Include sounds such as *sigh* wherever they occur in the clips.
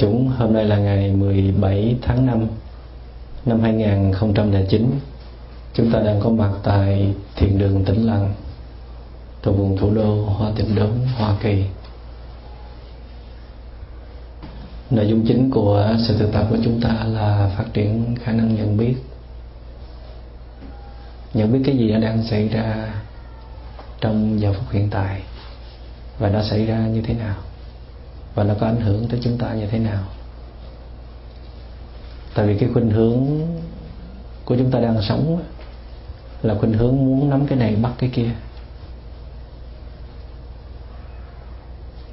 Chúng, hôm nay là ngày 17 tháng 5 năm 2009. Chúng ta đang có mặt tại thiền đường Tĩnh Lặng thuộc vùng thủ đô Hoa Tịnh Đốn, Hoa Kỳ. Nội dung chính của sự thực tập của chúng ta là phát triển khả năng nhận biết Nhận biết cái gì đã đang xảy ra trong giờ phút hiện tại Và nó xảy ra như thế nào và nó có ảnh hưởng tới chúng ta như thế nào? Tại vì cái khuynh hướng của chúng ta đang sống Là khuynh hướng muốn nắm cái này bắt cái kia.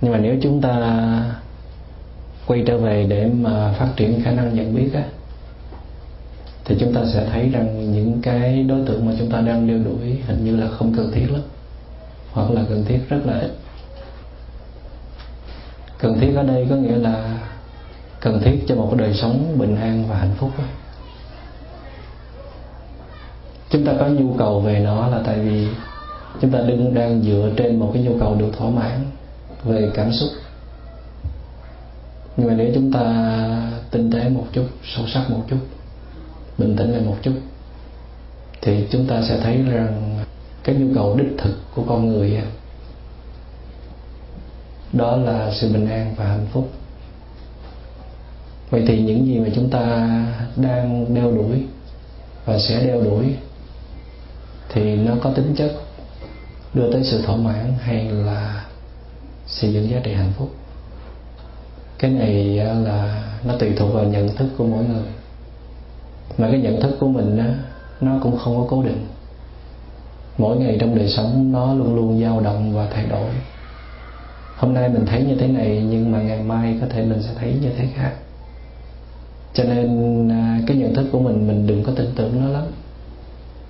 Nhưng mà nếu chúng ta quay trở về để mà phát triển khả năng nhận biết á, thì chúng ta sẽ thấy rằng những cái đối tượng mà chúng ta đang đeo đuổi hình như là không cần thiết lắm, hoặc là cần thiết rất là ít cần thiết ở đây có nghĩa là cần thiết cho một cái đời sống bình an và hạnh phúc chúng ta có nhu cầu về nó là tại vì chúng ta đừng đang dựa trên một cái nhu cầu được thỏa mãn về cảm xúc. Nhưng mà nếu chúng ta tinh tế một chút, sâu sắc một chút, bình tĩnh lại một chút, thì chúng ta sẽ thấy rằng cái nhu cầu đích thực của con người đó là sự bình an và hạnh phúc. Vậy thì những gì mà chúng ta đang đeo đuổi và sẽ đeo đuổi thì nó có tính chất đưa tới sự thỏa mãn hay là xây dựng giá trị hạnh phúc. Cái này à, là nó tùy thuộc vào nhận thức của mỗi người. Mà cái nhận thức của mình á, nó cũng không có cố định. Mỗi ngày trong đời sống, nó luôn luôn dao động và thay đổi hôm nay mình thấy như thế này, nhưng mà ngày mai có thể mình sẽ thấy như thế khác. Cho nên à, cái nhận thức của mình mình đừng có tin tưởng nó lắm.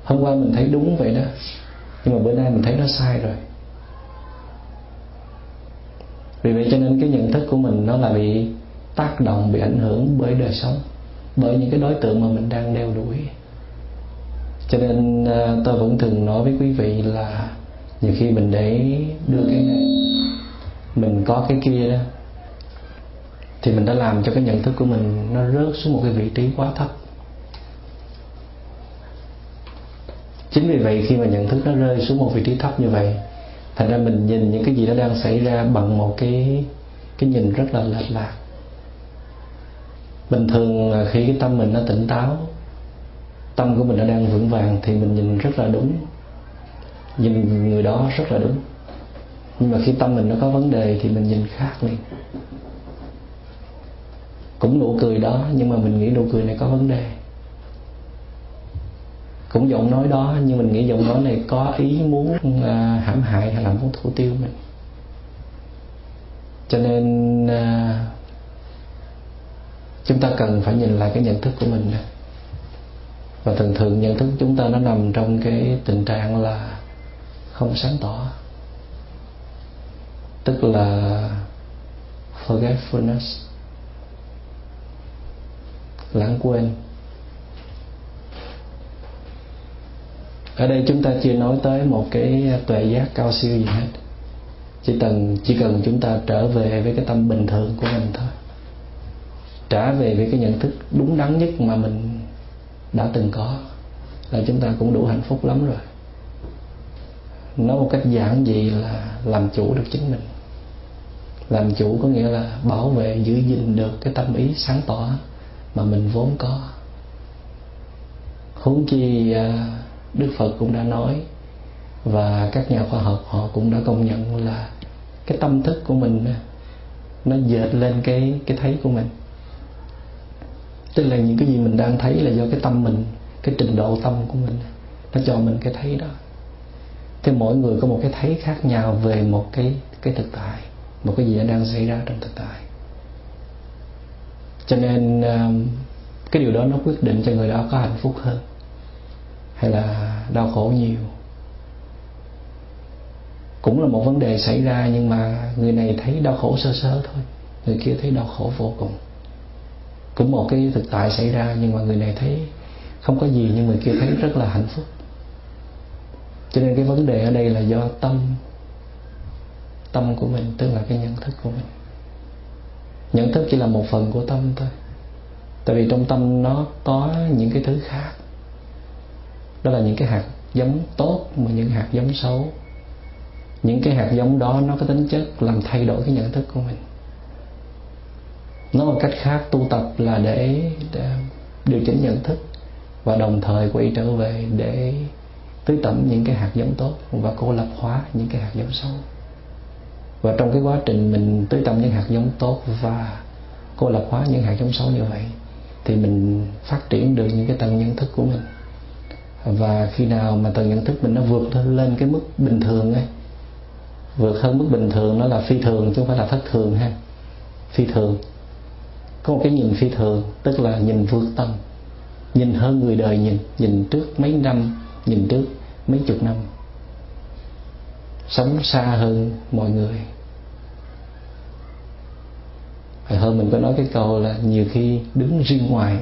Hôm qua mình thấy đúng vậy đó, nhưng mà bữa nay mình thấy nó sai rồi. Vì vậy cho nên cái nhận thức của mình nó là bị tác động, bị ảnh hưởng bởi đời sống, bởi những cái đối tượng mà mình đang đeo đuổi. Cho nên à, tôi vẫn thường nói với quý vị là nhiều khi mình để đưa cái này mình có cái kia đó, thì mình đã làm cho cái nhận thức của mình nó rớt xuống một cái vị trí quá thấp. Chính vì vậy khi mà nhận thức nó rơi xuống một vị trí thấp như vậy, thành ra mình nhìn những cái gì nó đang xảy ra bằng một cái cái nhìn rất là lệch lạc. Bình thường khi cái tâm mình nó tỉnh táo, tâm của mình nó đang vững vàng thì mình nhìn rất là đúng, nhìn người đó rất là đúng nhưng mà khi tâm mình nó có vấn đề thì mình nhìn khác liền cũng nụ cười đó nhưng mà mình nghĩ nụ cười này có vấn đề. Cũng giọng nói đó nhưng mình nghĩ giọng nói này có ý muốn uh, hãm hại hay là muốn thủ tiêu mình. Cho nên uh, chúng ta cần phải nhìn lại cái nhận thức của mình và thường thường nhận thức chúng ta nó nằm trong cái tình trạng là không sáng tỏ tức là forgetfulness. Lãng quên. Ở đây chúng ta chưa nói tới một cái tuệ giác cao siêu gì hết. Chỉ cần chỉ cần chúng ta trở về với cái tâm bình thường của mình thôi. Trả về với cái nhận thức đúng đắn nhất mà mình đã từng có là chúng ta cũng đủ hạnh phúc lắm rồi. Nói một cách giản dị là làm chủ được chính mình làm chủ có nghĩa là bảo vệ, giữ gìn được cái tâm ý sáng tỏ mà mình vốn có. Huống chi à, đức phật cũng đã nói và các nhà khoa học họ cũng đã công nhận là cái tâm thức của mình nó dệt lên cái cái thấy của mình. Tức là những cái gì mình đang thấy là do cái tâm mình, cái trình độ tâm của mình, nó cho mình cái thấy đó. Thế mỗi người có một cái thấy khác nhau về một cái cái thực tại một cái gì đang xảy ra trong thực tại. Cho nên um, cái điều đó nó quyết định cho người đó có hạnh phúc hơn hay là đau khổ nhiều. Cũng là một vấn đề xảy ra nhưng mà người này thấy đau khổ sơ sơ thôi. Người kia thấy đau khổ vô cùng. Cũng một cái thực tại xảy ra nhưng mà người này thấy không có gì nhưng người kia thấy rất là hạnh phúc. Cho nên cái vấn đề ở đây là do tâm tâm của mình tức là cái nhận thức của mình. Nhận thức chỉ là một phần của tâm thôi. Tại vì trong tâm nó có những cái thứ khác. Đó là những cái hạt giống tốt mà những hạt giống xấu. Những cái hạt giống đó nó có tính chất làm thay đổi cái nhận thức của mình. Nói một cách khác tu tập là để, để điều chỉnh nhận thức và đồng thời quay trở về để tưới tẩm những cái hạt giống tốt và cô lập hóa những cái hạt giống xấu và trong cái quá trình mình tưới tâm những hạt giống tốt và cô lập hóa những hạt giống xấu như vậy, thì mình phát triển được những cái tầng nhận thức của mình. Và khi nào mà tầng nhận thức mình nó vượt lên cái mức bình thường ấy, vượt hơn mức bình thường nó là phi thường chứ không phải là thất thường ha. Phi thường. Có một cái nhìn phi thường, tức là nhìn vượt tâm. Nhìn hơn người đời nhìn nhìn trước mấy năm, nhìn trước mấy chục năm sống xa hơn mọi người. Hồi hơn mình có nói cái câu là nhiều khi đứng riêng ngoài,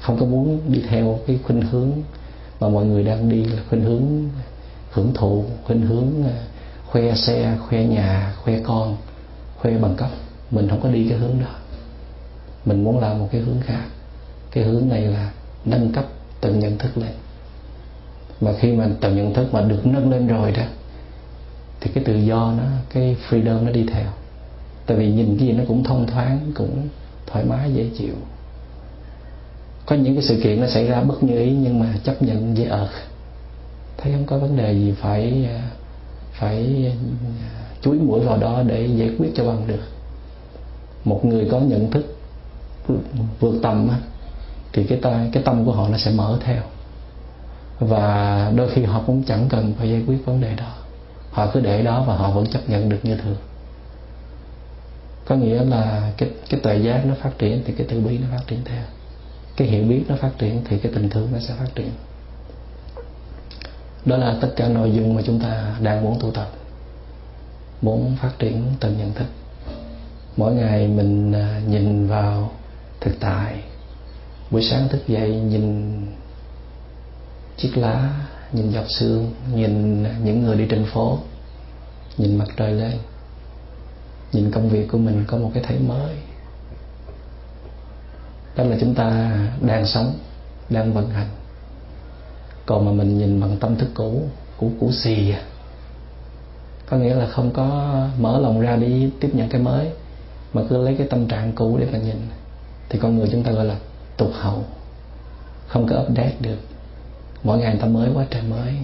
không có muốn đi theo cái khuynh hướng mà mọi người đang đi, là khuynh hướng hưởng thụ, khuynh hướng à, khoe xe, khoe nhà, khoe con, khoe bằng cấp. Mình không có đi cái hướng đó. Mình muốn làm một cái hướng khác. Cái hướng này là nâng cấp tầng nhận thức lên. Mà khi mà tầng nhận thức mà được nâng lên rồi đó thì cái tự do nó, cái freedom nó đi theo. Tại vì nhìn cái gì nó cũng thông thoáng, cũng thoải mái, dễ chịu. Có những cái sự kiện nó xảy ra bất như ý, nhưng mà chấp nhận dễ ở thấy không có vấn đề gì phải à, phải à, chuối mũi vào đó để giải quyết cho bằng được. Một người có nhận thức vượt tầm thì cái tay cái tâm của họ nó sẽ mở theo. Và đôi khi họ cũng chẳng cần phải giải quyết vấn đề đó họ cứ để đó và họ vẫn chấp nhận được như thường. Có nghĩa là cái cái tuệ giác nó phát triển thì cái từ bi nó phát triển theo. Cái hiểu biết nó phát triển thì cái tình thương nó sẽ phát triển. Đó là tất cả nội dung mà chúng ta đang muốn tu tập muốn phát triển từng nhận thức. Mỗi ngày mình à, nhìn vào thực tại. Buổi sáng thức dậy nhìn chiếc lá nhìn dọc sương, nhìn những người đi trên phố, nhìn mặt trời lên, nhìn công việc của mình có một cái thấy mới. Đó là chúng ta đang sống, đang vận hành. Còn mà mình nhìn bằng tâm thức cũ cũ cũ xì à. Có nghĩa là không có mở lòng ra đi tiếp nhận cái mới, mà cứ lấy cái tâm trạng cũ để mà nhìn. Thì con người chúng ta gọi là tục hậu. Không có update được mỗi ngày người ta mới quá trời mới.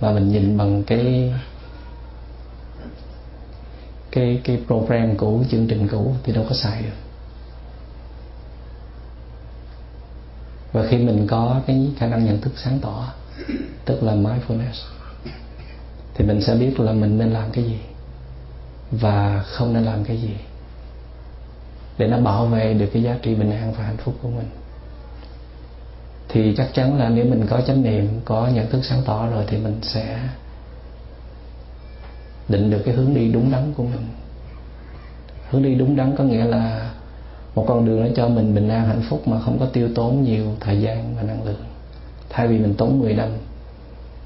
Và mình nhìn bằng cái cái cái program cũ, chương trình cũ thì đâu có xài được. Và khi mình có cái khả năng nhận thức sáng tỏ, tức là mindfulness, thì mình sẽ biết là mình nên làm cái gì và không nên làm cái gì để nó bảo vệ được cái giá trị bình an và hạnh phúc của mình thì chắc chắn là nếu mình có chánh niệm, có nhận thức sáng tỏ rồi thì mình sẽ định được cái hướng đi đúng đắn của mình. Hướng đi đúng đắn có nghĩa là một con đường để cho mình bình an, hạnh phúc mà không có tiêu tốn nhiều thời gian và năng lượng. Thay vì mình tốn 10 năm,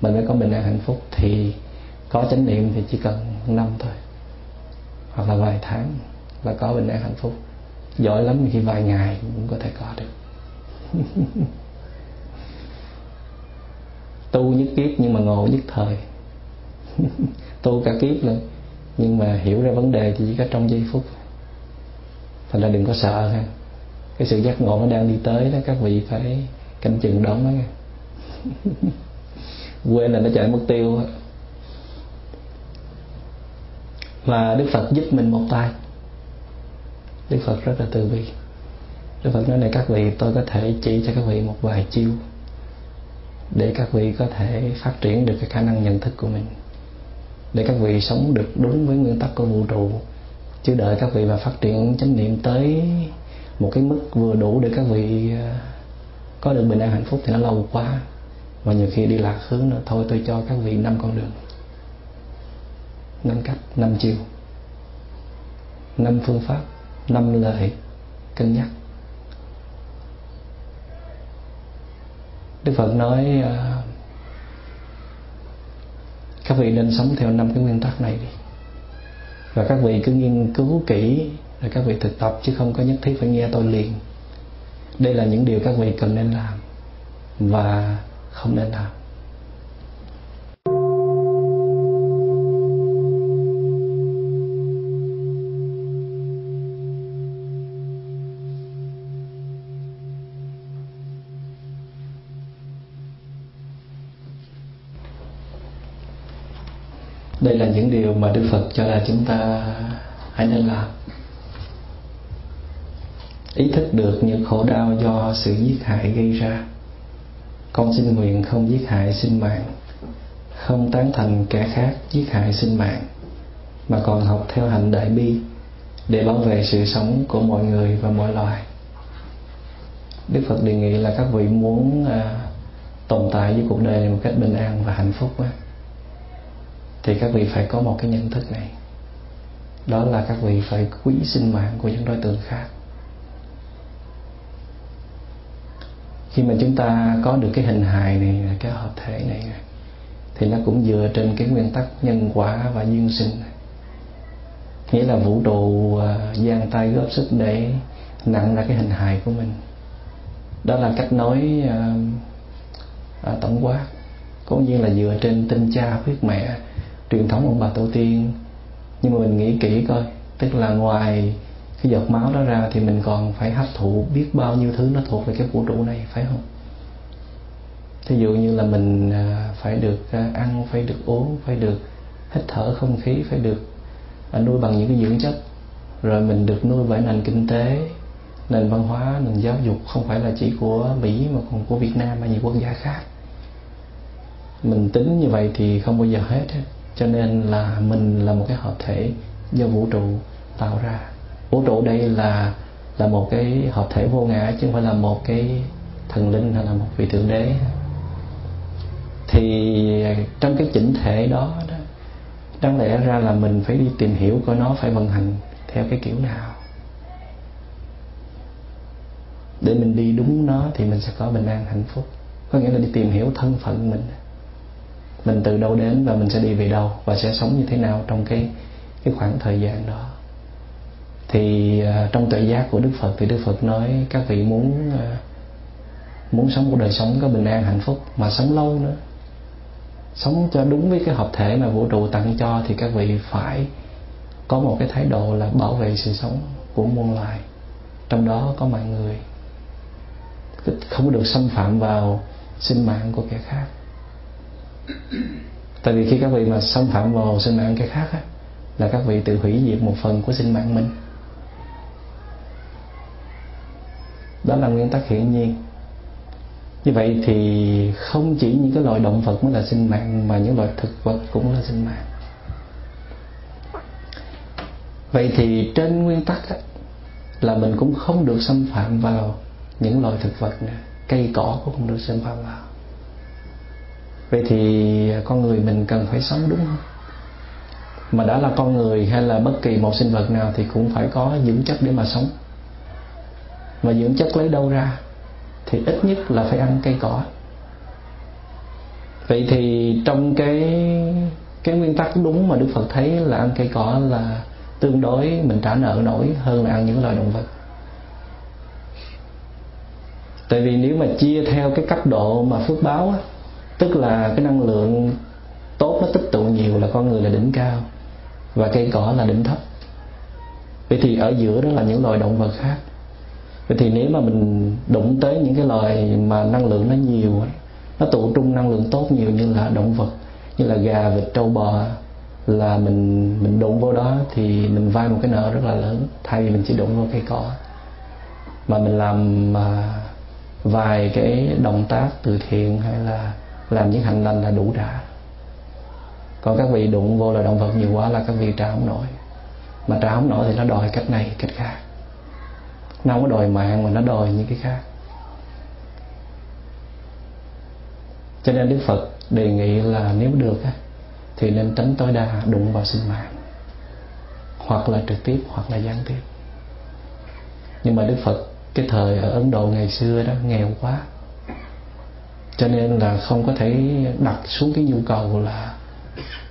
mình mới có bình an, hạnh phúc thì có chánh niệm thì chỉ cần năm thôi, hoặc là vài tháng là có bình an, hạnh phúc. Giỏi lắm, khi vài ngày cũng có thể có được. *laughs* tu nhất kiếp nhưng mà ngộ nhất thời. *laughs* Tu cả kiếp luôn. Nhưng mà hiểu ra vấn đề thì chỉ có trong giây phút. Thành ra đừng có sợ ha. Cái sự giác ngộ nó đang đi tới đó, các vị phải canh chừng đón nó nha. *laughs* Quên là nó chạy mất tiêu và đức phật giúp mình một tay. Đức phật rất là từ bi. Đức phật nói này, các vị, tôi có thể chỉ cho các vị một vài chiêu để các vị có thể phát triển được cái khả năng nhận thức của mình. Để các vị sống được đúng với nguyên tắc của vũ trụ. Chứ đợi các vị mà phát triển chánh niệm tới một cái mức vừa đủ để các vị ờ, có được bình an hạnh phúc thì nó lâu quá. Và nhiều khi đi lạc hướng nữa. Thôi tôi cho các vị năm con đường. Năm cách, năm chiều. Năm phương pháp, năm lời cân nhắc. Đức Phật nói à, các vị nên sống theo năm cái nguyên tắc này đi. Và các vị cứ nghiên cứu kỹ, rồi các vị thực tập, chứ không có nhất thiết phải nghe tôi liền. Đây là những điều các vị cần nên làm và không nên làm. Đây là những điều mà đức phật cho là chúng ta hãy nên làm. Ý thức được những khổ đau do sự giết hại gây ra. Con xin nguyện không giết hại sinh mạng không tán thành kẻ khác giết hại sinh mạng mà còn học theo hạnh đại bi để bảo vệ sự sống của mọi người và mọi loài. Đức phật đề nghị là các vị muốn à, tồn tại với cuộc đời này một cách bình an và hạnh phúc á, thì các vị phải có một cái nhận thức này. Đó là các vị phải quý sinh mạng của những đối tượng khác. Khi mà chúng ta có được cái hình hài này cái hợp thể này thì nó cũng dựa trên cái nguyên tắc nhân quả và duyên sinh. Nghĩa là vũ trụ à, gian tay góp sức để nặng ra cái hình hài của mình. Đó là cách nói uh, uh, tổng quát cũng như là dựa trên tinh cha huyết mẹ truyền thống ông bà tổ tiên. Nhưng mà mình nghĩ kỹ coi, tức là ngoài cái giọt máu đó ra thì mình còn phải hấp thụ biết bao nhiêu thứ nó thuộc về cái vũ trụ này, phải không? Thí dụ như là mình à, phải được à, ăn, phải được uống, phải được hít thở không khí, phải được à, nuôi bằng những cái dưỡng chất. Rồi mình được nuôi bởi nền kinh tế, nền văn hóa, nền giáo dục, không phải là chỉ của mỹ mà còn của việt nam và nhiều quốc gia khác. Mình tính như vậy thì không bao giờ hết cho nên là mình là một cái hợp thể do vũ trụ tạo ra. Vũ trụ đây là là một cái hợp thể vô ngã chứ không phải là một cái thần linh hay là một vị thượng đế. Thì trong cái chỉnh thể đó, đó đáng lẽ ra là mình phải đi tìm hiểu coi nó phải vận hành theo cái kiểu nào. Để mình đi đúng nó thì mình sẽ có bình an hạnh phúc. Có nghĩa là đi tìm hiểu thân phận mình mình từ đâu đến và mình sẽ đi về đâu và sẽ sống như thế nào trong cái cái khoảng thời gian đó. Thì uh, trong tuệ giác của đức phật thì đức phật nói các vị muốn uh, muốn sống một đời sống có bình an hạnh phúc mà sống lâu nữa. Sống cho đúng với cái hợp thể mà vũ trụ tặng cho thì các vị phải có một cái thái độ là bảo vệ sự sống của muôn loài. Trong đó có mọi người. Không được xâm phạm vào sinh mạng của kẻ khác tại vì khi các vị mà xâm phạm vào sinh mạng cái khác á, là các vị tự hủy diệt một phần của sinh mạng mình. Đó là nguyên tắc hiển nhiên. Như vậy thì không chỉ những cái loài động vật mới là sinh mạng mà những loài thực vật cũng là sinh mạng. Vậy thì trên nguyên tắc á, là mình cũng không được xâm phạm vào những loài thực vật nữa. Cây cỏ cũng không được xâm phạm vào vậy thì con người mình cần phải sống đúng không? Mà đã là con người hay là bất kỳ một sinh vật nào thì cũng phải có dưỡng chất để mà sống. Mà dưỡng chất lấy đâu ra? Thì ít nhất là phải ăn cây cỏ. Vậy thì trong cái cái nguyên tắc đúng mà đức phật thấy là ăn cây cỏ là tương đối mình trả nợ nổi hơn là ăn những loài động vật. Tại vì nếu mà chia theo cái cấp độ mà phước báo á, tức là cái năng lượng tốt nó tích tụ nhiều là con người là đỉnh cao, và cây cỏ là đỉnh thấp. Vậy thì ở giữa đó là những loài động vật khác. Vậy thì nếu mà mình đụng tới những cái loài mà năng lượng nó nhiều nó tụ trung năng lượng tốt nhiều như là động vật, như là gà vịt, trâu bò là mình mình đụng vô đó thì mình vay một cái nợ rất là lớn, thay vì mình chỉ đụng vô cây cỏ. Mà mình làm mà vài cái động tác từ thiện hay là làm những hành lành là đủ đã. còn các vị đụng vô là động vật nhiều quá là các vị trả không nổi. Mà trả không nổi thì nó đòi cách này, cách khác. Nó không có đòi mạng mà nó đòi những cái khác. Cho nên đức phật đề nghị là nếu được thì nên tránh tối đa đụng vào sinh mạng, hoặc là trực tiếp, hoặc là gián tiếp. Nhưng mà đức phật, cái thời ở ấn độ ngày xưa đó, nghèo quá cho nên là không có thể đặt xuống cái nhu cầu là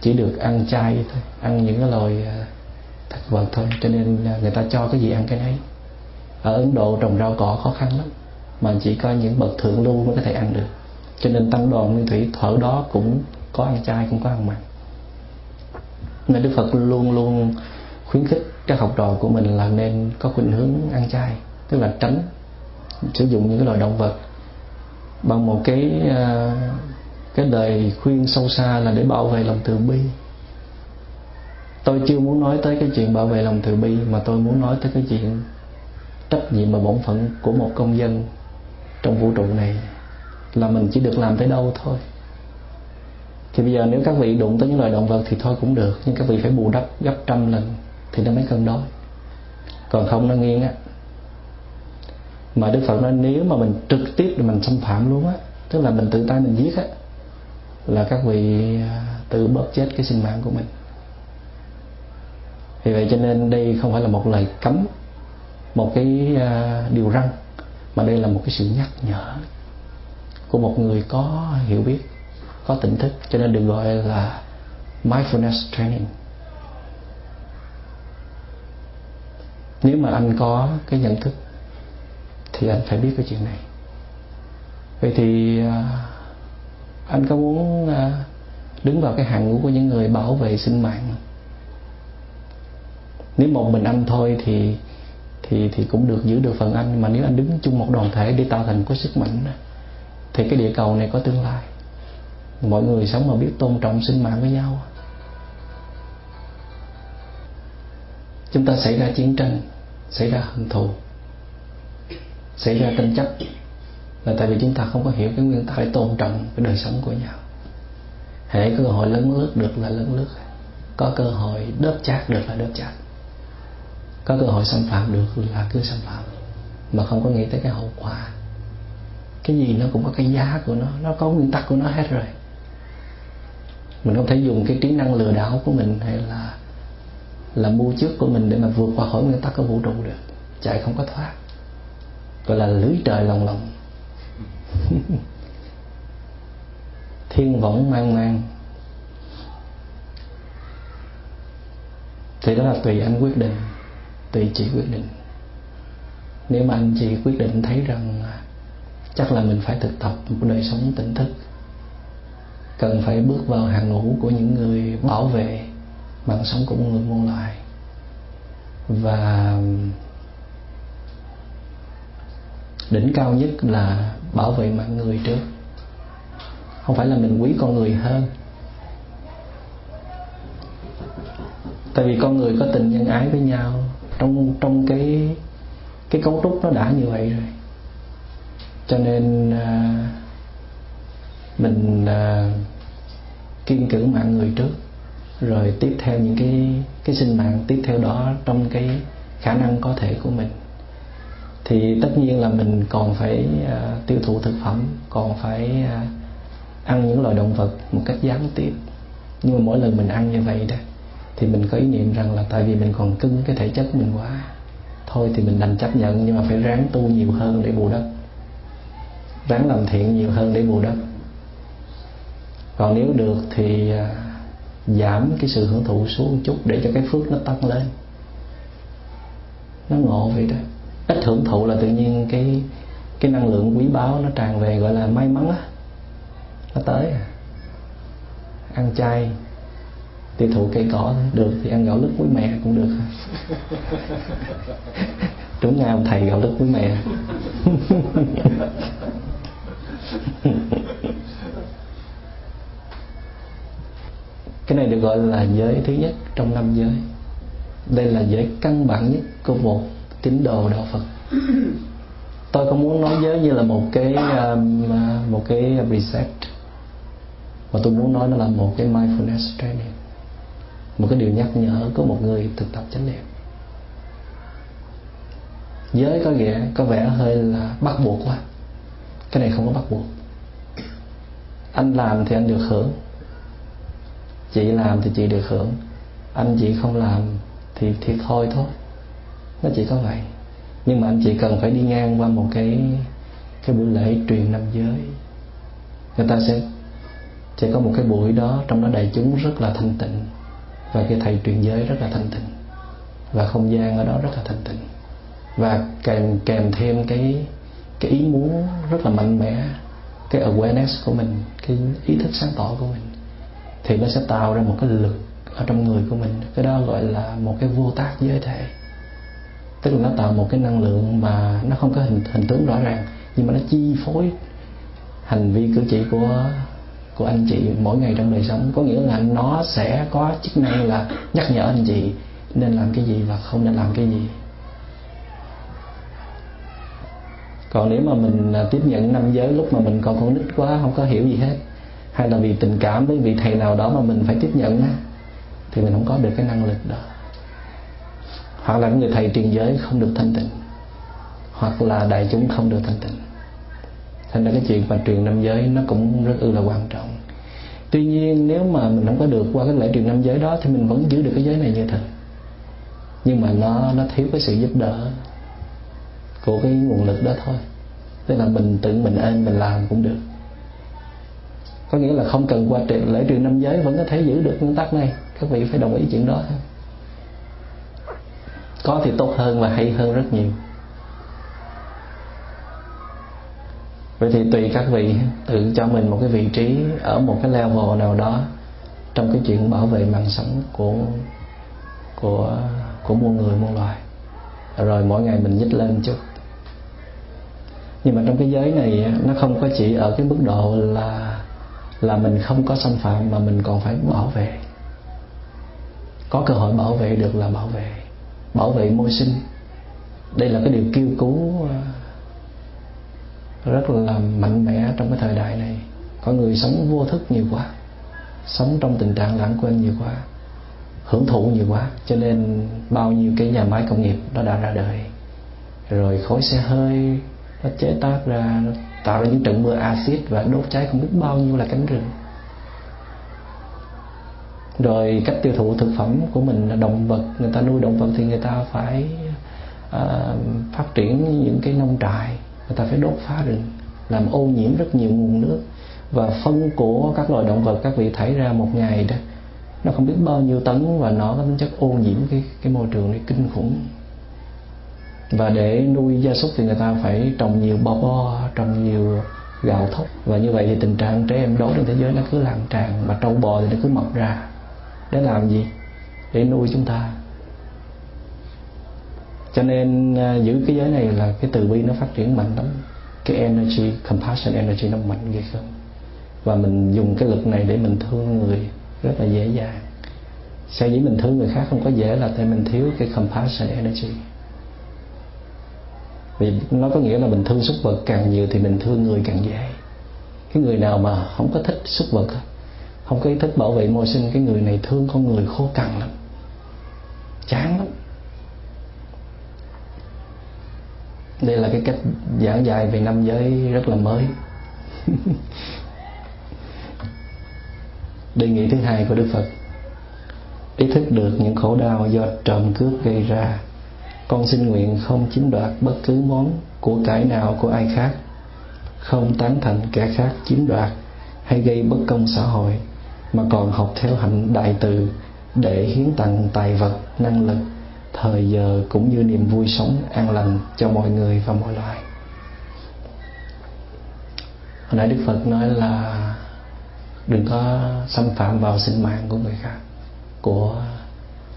chỉ được ăn chay thôi, ăn những cái loài à, thực vật thôi. Cho nên à, người ta cho cái gì ăn cái nấy. Ở Ấn Độ trồng rau cỏ khó khăn lắm, mà chỉ có những bậc thượng lưu mới có thể ăn được. Cho nên tăng đoàn nguyên thủy thở đó cũng có ăn chay, cũng có ăn mặn. Nên Đức Phật luôn luôn khuyến khích các học trò của mình là nên có khuynh hướng ăn chay, tức là tránh sử dụng những cái loài động vật bằng một cái ờ, cái lời khuyên sâu xa là để bảo vệ lòng từ bi. Tôi chưa muốn nói tới cái chuyện bảo vệ lòng từ bi, mà tôi muốn nói tới cái chuyện trách nhiệm và bổn phận của một công dân trong vũ trụ này là mình chỉ được làm tới đâu thôi. Thì bây giờ nếu các vị đụng tới những loài động vật thì thôi cũng được, nhưng các vị phải bù đắp gấp trăm lần thì nó mới cân đối. Còn không nó nghiêng á mà Đức Phật nói nếu mà mình trực tiếp thì mình xâm phạm luôn á. Tức là mình tự tay mình giết á là các vị à, tự bóp chết cái sinh mạng của mình. Vì vậy cho nên đây không phải là một lời cấm một cái à, điều răn, mà đây là một cái sự nhắc nhở của một người có hiểu biết có tỉnh thức. Cho nên được gọi là mindfulness training. Nếu mà anh có cái nhận thức thì anh phải biết cái chuyện này. Vậy thì à, anh có muốn à, đứng vào cái hàng ngũ của những người bảo vệ sinh mạng nếu một mình anh thôi thì thì thì cũng được giữ được phần anh, mà nếu anh đứng chung một đoàn thể để tạo thành có sức mạnh thì cái địa cầu này có tương lai. Mọi người sống mà biết tôn trọng sinh mạng với nhau. Chúng ta xảy ra chiến tranh, xảy ra hận thù xảy ra tranh chấp. Là tại vì chúng ta không có hiểu cái nguyên tắc phải tôn trọng cái đời sống của nhau. Hệ cơ hội lớn lướt được là lớn lướt. Có cơ hội đớp chát được là đớp chát. Có cơ hội xâm phạm được là cứ xâm phạm. Mà không có nghĩ tới cái hậu quả. Cái gì nó cũng có cái giá của nó. Nó có nguyên tắc của nó hết rồi. Mình không thể dùng cái trí năng lừa đảo của mình hay là là mua trước của mình để mà vượt qua khỏi nguyên tắc của vũ trụ được. Chạy không có thoát gọi là lưới trời lòng lòng. *laughs* Thiên võng mang mang. Thì đó là tùy anh quyết định, tùy chị quyết định. Nếu mà anh chị quyết định thấy rằng chắc là mình phải thực tập một đời sống tỉnh thức, cần phải bước vào hàng ngũ của những người bảo vệ mạng sống của người muôn loài. Và đỉnh cao nhất là bảo vệ mạng người trước. Không phải là mình quý con người hơn. Tại vì con người có tình nhân ái với nhau trong trong cái cái cấu trúc nó đã như vậy rồi. Cho nên à, mình à, kiên cử mạng người trước rồi tiếp theo những cái cái sinh mạng tiếp theo đó trong cái khả năng có thể của mình thì tất nhiên là mình còn phải uh, tiêu thụ thực phẩm còn phải uh, ăn những loài động vật một cách gián tiếp. Nhưng mà mỗi lần mình ăn như vậy đó thì mình có ý niệm rằng là tại vì mình còn cứng cái thể chất mình quá thôi thì mình đành chấp nhận nhưng mà phải ráng tu nhiều hơn để bù đắp. Ráng làm thiện nhiều hơn để bù đắp. Còn nếu được thì uh, giảm cái sự hưởng thụ xuống một chút để cho cái phước nó tăng lên. Nó ngộ vậy đó ít hưởng thụ là tự nhiên cái cái năng lượng quý báu nó tràn về gọi là may mắn á. Nó tới à. Ăn chay, tiêu thụ cây cỏ được thì ăn gạo lứt với mẹ cũng được. *laughs* Đúng ngay ông thầy gạo lứt với mẹ. *laughs* Cái này được gọi là giới thứ nhất trong năm giới. Đây là giới căn bản nhất của một tín đồ đạo Phật. Tôi không muốn nói giới như là một cái um, uh, một cái reset. Mà tôi muốn nói nó là một cái mindfulness training. Một cái điều nhắc nhở của một người thực tập chánh niệm. Giới có vẻ có vẻ hơi là bắt buộc quá. Cái này không có bắt buộc. Anh làm thì anh được hưởng. Chị làm thì chị được hưởng. Anh chị không làm thì thì thôi thôi nó chỉ có vậy. Nhưng mà anh chị cần phải đi ngang qua một cái cái buổi lễ truyền năm giới. Người ta sẽ sẽ có một cái buổi đó trong đó đại chúng rất là thanh tịnh. Và cái thầy truyền giới rất là thanh tịnh. Và không gian ở đó rất là thanh tịnh. Và kèm kèm thêm cái cái ý muốn rất là mạnh mẽ, cái awareness của mình, cái ý thức sáng tỏ của mình. Thì nó sẽ tạo ra một cái lực ở trong người của mình. Cái đó gọi là một cái vô tác giới thể tức là nó tạo một cái năng lượng mà nó không có hình hình tướng rõ ràng, nhưng mà nó chi phối hành vi cử chỉ của của anh chị mỗi ngày trong đời sống. Có nghĩa là nó sẽ có chức năng là nhắc nhở anh chị nên làm cái gì và không nên làm cái gì. Còn nếu mà mình à, tiếp nhận năm giới lúc mà mình còn con nít quá, không có hiểu gì hết, hay là vì tình cảm với vị thầy nào đó mà mình phải tiếp nhận thì mình không có được cái năng lực đó hoặc là người thầy truyền giới không được thanh tịnh. Hoặc là đại chúng không được thanh tịnh. Thành ra cái chuyện mà truyền năm giới nó cũng rất ư là quan trọng. Tuy nhiên, nếu mà mình không có được qua cái lễ truyền năm giới đó, thì mình vẫn giữ được cái giới này như thật. Nhưng mà nó nó thiếu cái sự giúp đỡ của cái nguồn lực đó thôi. Tức là mình tự mình êm mình làm cũng được. Có nghĩa là không cần qua lễ truyền năm giới vẫn có thể giữ được nguyên tắc này. Các vị phải đồng ý chuyện đó. thôi có thì tốt hơn và hay hơn rất nhiều. Vậy thì tùy các vị tự cho mình một cái vị trí ở một cái level nào đó trong cái chuyện bảo vệ mạng sống của của của muôn người, muôn loài. Rồi mỗi ngày mình nhích lên chút. Nhưng mà trong cái giới này nó không có chỉ ở cái mức độ là là mình không có xâm phạm mà mình còn phải bảo vệ. Có cơ hội bảo vệ được là bảo vệ bảo vệ môi sinh. Đây là cái điều kêu cứu ờ, rất là mạnh mẽ trong cái thời đại này. Có người sống vô thức nhiều quá, sống trong tình trạng lãng quên nhiều quá, hưởng thụ nhiều quá, cho nên bao nhiêu cái nhà máy công nghiệp nó đã ra đời. Rồi khói xe hơi nó chế tác ra, nó tạo ra những trận mưa axit và đốt cháy không biết bao nhiêu là cánh rừng rồi cách tiêu thụ thực phẩm của mình là động vật người ta nuôi động vật thì người ta phải uh, phát triển những cái nông trại người ta phải đốt phá rừng làm ô nhiễm rất nhiều nguồn nước. Và phân của các loài động vật các vị thải ra một ngày đó nó không biết bao nhiêu tấn và nó có tính chất ô nhiễm cái cái môi trường này kinh khủng. Và để nuôi gia súc thì người ta phải trồng nhiều bò bo trồng nhiều gạo thóc. Và như vậy thì tình trạng trẻ em đói trên thế giới nó cứ lan tràn mà trâu bò thì nó cứ mọc ra để làm gì? Để nuôi chúng ta. Cho nên à, giữ cái giới này là cái từ bi nó phát triển mạnh lắm. Cái energy, compassion energy nó mạnh ghê không và mình dùng cái lực này để mình thương người rất là dễ dàng. Sở dĩ mình thương người khác không có dễ là tại mình thiếu cái compassion energy. Vì nó có nghĩa là mình thương súc vật càng nhiều thì mình thương người càng dễ. Cái người nào mà không có thích súc vật không có ý thức bảo vệ môi sinh, cái người này thương con người khô cằn lắm. Chán lắm. Đây là cái cách giảng dạy về năm giới rất là mới. *laughs* Đề nghị thứ hai của đức phật. Ý thức được những khổ đau do trộm cướp gây ra. Con xin nguyện không chiếm đoạt bất cứ món của cải nào của ai khác. Không tán thành kẻ khác chiếm đoạt hay gây bất công xã hội mà còn học theo hạnh đại từ để hiến tặng tài vật, năng lực, thời giờ cũng như niềm vui sống an lành cho mọi người và mọi loài. Hồi nãy đức phật nói là đừng có xâm phạm vào sinh mạng của người khác, của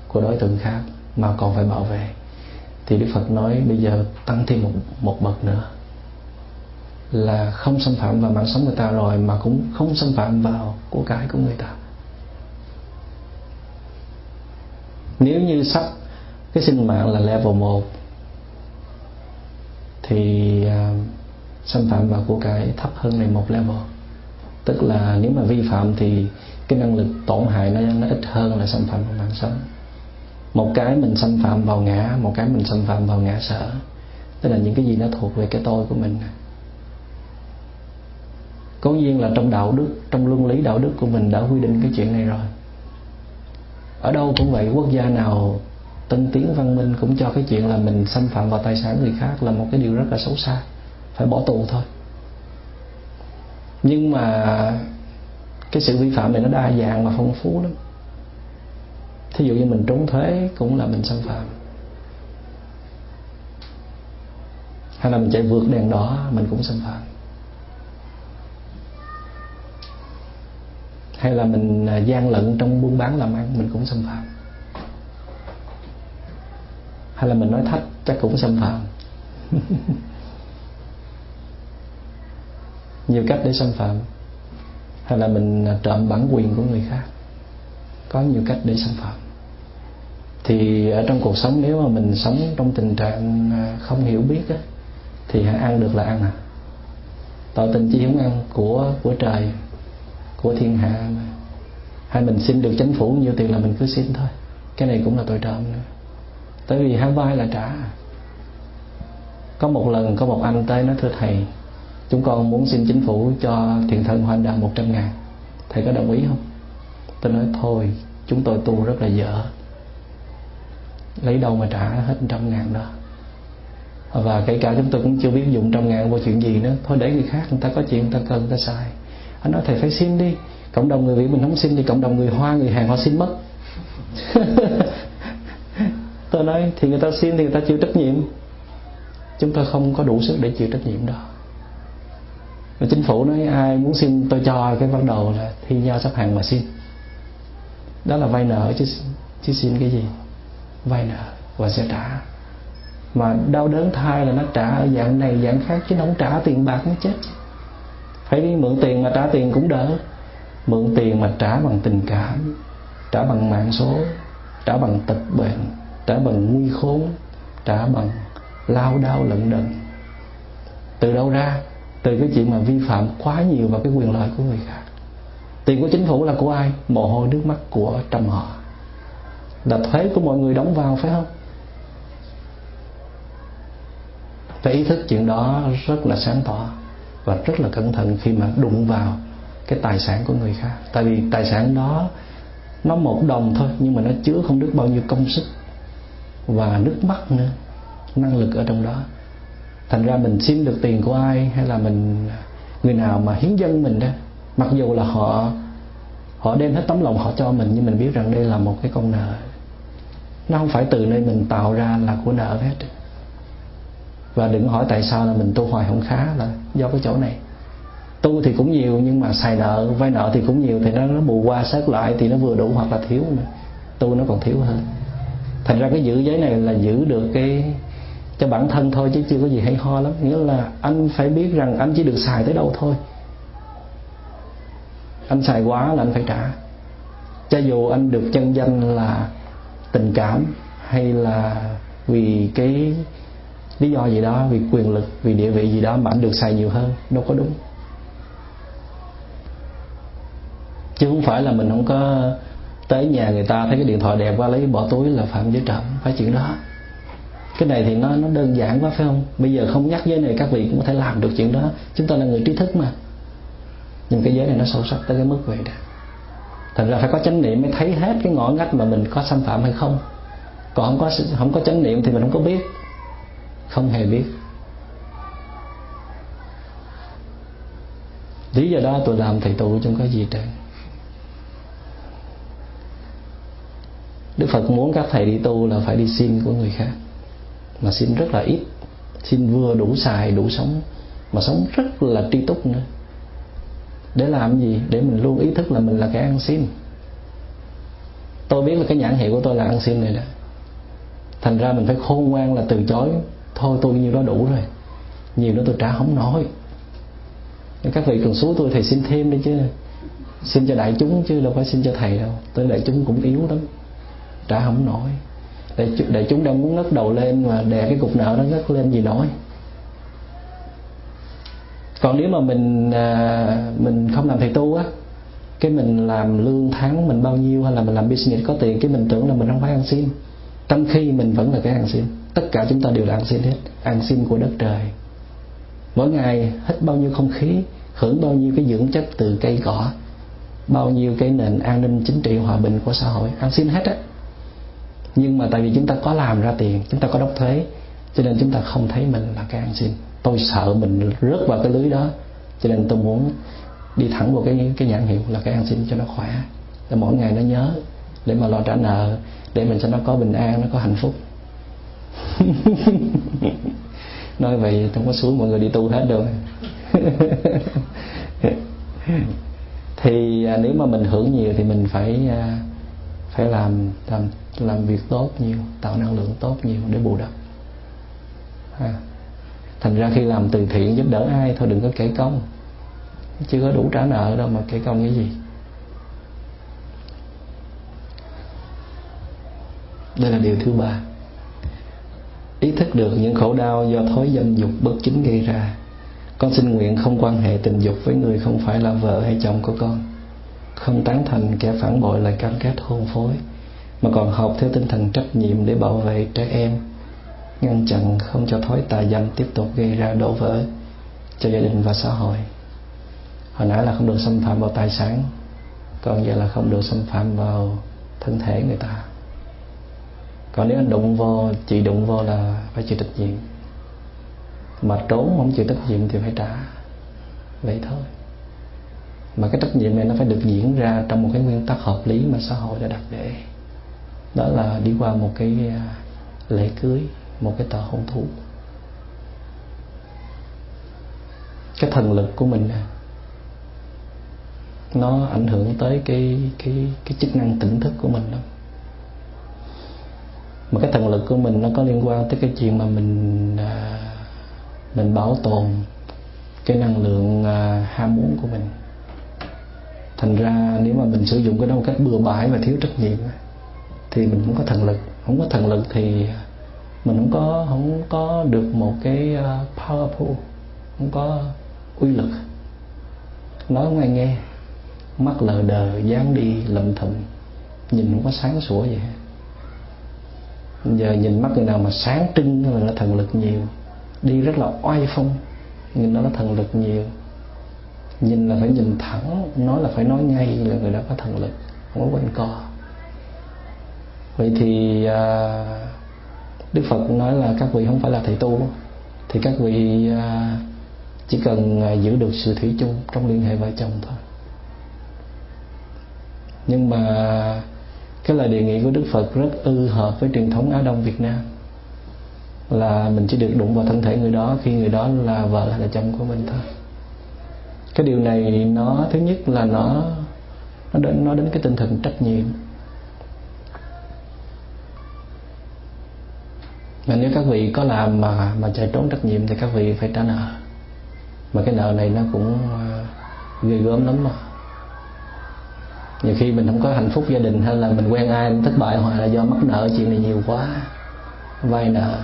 của đối tượng khác mà còn phải bảo vệ. Thì đức phật nói bây giờ tăng thêm một một bậc nữa là không xâm phạm vào mạng sống người ta rồi mà cũng không xâm phạm vào của cải của người ta. Nếu như sắp cái sinh mạng là level 1 thì uh, xâm phạm vào của cải thấp hơn này một level. Tức là nếu mà vi phạm thì cái năng lực tổn hại nó nó ít hơn là xâm phạm vào mạng sống. Một cái mình xâm phạm vào ngã một cái mình xâm phạm vào ngã sở. Tức là những cái gì nó thuộc về cái tôi của mình cố nhiên là trong đạo đức, trong luân lý đạo đức của mình đã quy định cái chuyện này rồi. Ở đâu cũng vậy, quốc gia nào tân tiến văn minh cũng cho cái chuyện là mình xâm phạm vào tài sản người khác là một cái điều rất là xấu xa. Phải bỏ tù thôi. Nhưng mà cái sự vi phạm này nó đa dạng và phong phú lắm. Thí dụ như mình trốn thuế cũng là mình xâm phạm. Hay là mình chạy vượt đèn đỏ, mình cũng xâm phạm. Hay là mình à, gian lận trong buôn bán làm ăn mình cũng xâm phạm. Hay là mình nói thách chắc cũng xâm phạm. *laughs* Nhiều cách để xâm phạm. Hay là mình à, trộm bản quyền của người khác. Có nhiều cách để xâm phạm. Thì ở trong cuộc sống nếu mà mình sống trong tình trạng à, không hiểu biết á, thì ăn được là ăn à. Tội tình chi không ăn của của trời của thiên hạ. Mà hay mình xin được chính phủ, nhiều tiền là mình cứ xin thôi. Cái này cũng là tội trộm nữa. Tại vì hai vai là trả. Có một lần có một anh tới nói, thưa thầy, chúng con muốn xin chính phủ cho thiền thân hoa đạo một trăm ngàn. Thầy có đồng ý không? Tôi nói, thôi, chúng tôi tu rất là dở. Lấy đâu mà trả hết trăm ngàn đó. Và kể cả chúng tôi cũng chưa biết dùng trăm ngàn vào chuyện gì nữa. Thôi để người khác, người ta có chuyện, người ta cần, người ta xài anh nói, thầy phải xin đi. Cộng đồng người việt mình không xin thì cộng đồng người hoa, người hàn họ xin mất. *laughs* Tôi nói, thì người ta xin thì người ta chịu trách nhiệm. Chúng tôi không có đủ sức để chịu trách nhiệm đó. Và chính phủ nói, ai muốn xin, tôi cho. Cái bắt đầu là thi nhau sắp hàng mà xin. Đó là vay nợ chứ chứ xin cái gì? Vay nợ và sẽ trả. Mà đau đớn thai là nó trả ở dạng này, dạng khác chứ không trả tiền bạc, nó chết phải đi mượn tiền mà trả tiền cũng đỡ. Mượn tiền mà trả bằng tình cảm, trả bằng mạng số, trả bằng tật bệnh, trả bằng nguy khốn, trả bằng lao đao lận đận. Từ đâu ra? Từ cái chuyện mà vi phạm quá nhiều vào cái quyền lợi của người khác. Tiền của chính phủ là của ai? Mồ hôi nước mắt của trăm họ. Là thuế của mọi người đóng vào, phải không? Phải ý thức chuyện đó rất là sáng tỏ và rất là cẩn thận khi mà đụng vào cái tài sản của người khác. Tại vì tài sản đó, nó một đồng thôi, nhưng mà nó chứa không biết bao nhiêu công sức và nước mắt nữa, năng lực ở trong đó. Thành ra mình xin được tiền của ai hay là mình, người nào mà hiến dân mình đó, mặc dù là họ họ đem hết tấm lòng họ cho mình, nhưng mình biết rằng đây là một cái con nợ. Nó không phải từ nơi mình tạo ra là của nợ hết và đừng hỏi tại sao là mình tu hoài không khá là do cái chỗ này. Tu thì cũng nhiều nhưng mà xài nợ, vay nợ thì cũng nhiều thì nó nó bù qua sát lại thì nó vừa đủ hoặc là thiếu mà tu nó còn thiếu hơn. Thành ra cái giữ giới này là giữ được cái, cho bản thân thôi chứ chưa có gì hay ho lắm. Nghĩa là anh phải biết rằng anh chỉ được xài tới đâu thôi. Anh xài quá là anh phải trả. Cho dù anh được chân danh là tình cảm hay là vì cái lý do gì đó, vì quyền lực, vì địa vị gì đó mà anh được xài nhiều hơn, đâu có đúng. Chứ không phải là mình không có tới nhà người ta thấy cái điện thoại đẹp qua lấy bỏ túi là phạm giới trộm phải chuyện đó. Cái này thì nó nó đơn giản quá, phải không? Bây giờ không nhắc giới này, các vị cũng có thể làm được chuyện đó. Chúng ta là người trí thức mà. Nhưng cái giới này nó sâu sắc tới cái mức vậy đó. Thành ra phải có chánh niệm mới thấy hết cái ngõ ngách mà mình có xâm phạm hay không. Còn không có không có chánh niệm thì mình không có biết không hề biết. Lý do đó tôi làm thầy tụ trong cái gì trơn Đức Phật muốn các thầy đi tu là phải đi xin của người khác. Mà xin rất là ít. Xin vừa đủ xài, đủ sống. Mà sống rất là tri túc nữa. Để làm gì? Để mình luôn ý thức là mình là cái ăn xin. Tôi biết là cái nhãn hiệu của tôi là ăn xin này đó. Thành ra mình phải khôn ngoan là từ chối. Thôi tôi nhiêu đó đủ rồi. Nhiều nữa tôi trả không nổi. Các vị cần số tôi thầy xin thêm đi chứ. Xin cho đại chúng chứ đâu phải xin cho thầy đâu. Tôi đại chúng cũng yếu lắm. Trả không nổi. Đại đại chúng đang muốn ngất đầu lên mà đè cái cục nợ nó ngất lên gì nổi còn nếu mà mình à, mình không làm thầy tu á cái mình làm lương tháng mình bao nhiêu hay là mình làm business có tiền cái mình tưởng là mình không phải ăn xin. Trong khi mình vẫn là cái ăn xin tất cả chúng ta đều là ăn xin hết, ăn xin của đất trời. Mỗi ngày hít bao nhiêu không khí, hưởng bao nhiêu cái dưỡng chất từ cây cỏ, bao nhiêu cái nền an ninh chính trị hòa bình của xã hội, ăn xin hết á. Nhưng mà tại vì chúng ta có làm ra tiền, chúng ta có đóng thuế, cho nên chúng ta không thấy mình là cái ăn xin. Tôi sợ mình rớt vào cái lưới đó, cho nên tôi muốn đi thẳng vào cái cái nhãn hiệu là cái ăn xin cho nó khỏe. Để mỗi ngày nó nhớ, để mà lo trả nợ, để mình cho nó có bình an, nó có hạnh phúc. *laughs* nói vậy không có xuống mọi người đi tu hết rồi *laughs* thì à, nếu mà mình hưởng nhiều thì mình phải à, phải làm làm làm việc tốt nhiều tạo năng lượng tốt nhiều để bù đắp. À. thành ra khi làm từ thiện giúp đỡ ai thôi đừng có kể công. Chưa có đủ trả nợ đâu mà kể công cái gì. Đây là điều thứ ba ý thức được những khổ đau do thói dâm dục bất chính gây ra. Con xin nguyện không quan hệ tình dục với người không phải là vợ hay chồng của con. Không tán thành kẻ phản bội lời cam kết hôn phối, mà còn học theo tinh thần trách nhiệm để bảo vệ trẻ em. Ngăn chặn không cho thói tà dâm tiếp tục gây ra đổ vỡ cho gia đình và xã hội. Hồi nãy là không được xâm phạm vào tài sản, còn giờ là không được xâm phạm vào thân thể người ta còn nếu anh đụng vô, chị đụng vô là phải chịu trách nhiệm. Mà trốn không chịu trách nhiệm thì phải trả. Vậy thôi. Mà cái trách nhiệm này nó phải được diễn ra trong một cái nguyên tắc hợp lý mà xã hội đã đặt để. Đó là đi qua một cái à, lễ cưới, một cái tờ hôn thú. Cái thần lực của mình nó ảnh hưởng tới cái cái cái chức năng tỉnh thức của mình lắm mà cái thần lực của mình nó có liên quan tới cái chuyện mà mình à, mình bảo tồn cái năng lượng à, ham muốn của mình. Thành ra nếu mà mình sử dụng cái đó một cách bừa bãi và thiếu trách nhiệm thì mình không có thần lực. Không có thần lực thì mình không có không có được một cái à, powerful không có uy lực. Nói không ai nghe mắt lờ đờ dán đi lầm thầm nhìn không có sáng sủa vậy giờ nhìn mắt người nào mà sáng trưng là nó thần lực nhiều. Đi rất là oai phong nhìn nó có thần lực nhiều. Nhìn là phải nhìn thẳng nói là phải nói ngay là người đó có thần lực không có quanh co. Vậy thì à, đức phật nói là các vị không phải là thầy tu. Thì các vị à, chỉ cần à, giữ được sự thủy chung trong liên hệ vợ chồng thôi. Nhưng mà cái lời đề nghị của đức phật rất ư hợp với truyền thống á đông việt nam. Là mình chỉ được đụng vào thân thể người đó, khi người đó là vợ hay là chồng của mình thôi. Cái điều này nó, thứ nhất là nó nó đến nó đến cái tinh thần trách nhiệm. Mà nếu các vị có làm mà mà chạy trốn trách nhiệm thì các vị phải trả nợ. Mà cái nợ này nó cũng ờ, ghê gớm lắm mà nhiều khi mình không có hạnh phúc gia đình hay là mình quen ai, mình thất bại hoặc là do mắc nợ, chuyện này nhiều quá. Vay nợ.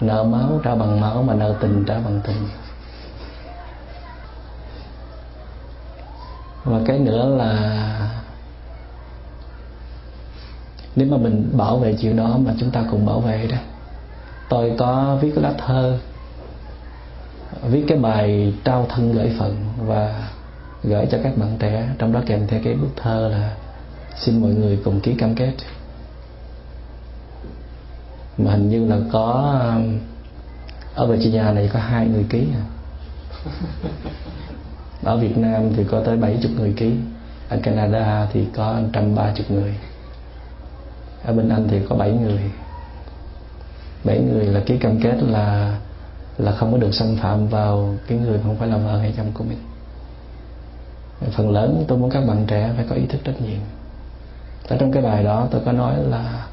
Nợ máu trả bằng máu mà nợ tình trả bằng tình. Và cái nữa là nếu mà mình bảo vệ chuyện đó mà chúng ta cùng bảo vệ đó. Tôi có viết cái lá thơ, viết cái bài trao thân gửi phận và gửi cho các bạn trẻ. Trong đó kèm theo cái bức thơ là xin mọi người cùng ký cam kết. Mà hình như là có ở Virginia này có hai người ký à. *laughs* ở Việt Nam thì có tới 70 người ký. Ở Canada thì có 130 người. Ở bên Anh thì có 7 người. 7 người là ký cam kết là là không có được xâm phạm vào cái người không phải là vợ hay chồng của mình phần lớn tôi muốn các bạn trẻ phải có ý thức trách nhiệm. Ở trong cái bài đó tôi có nói là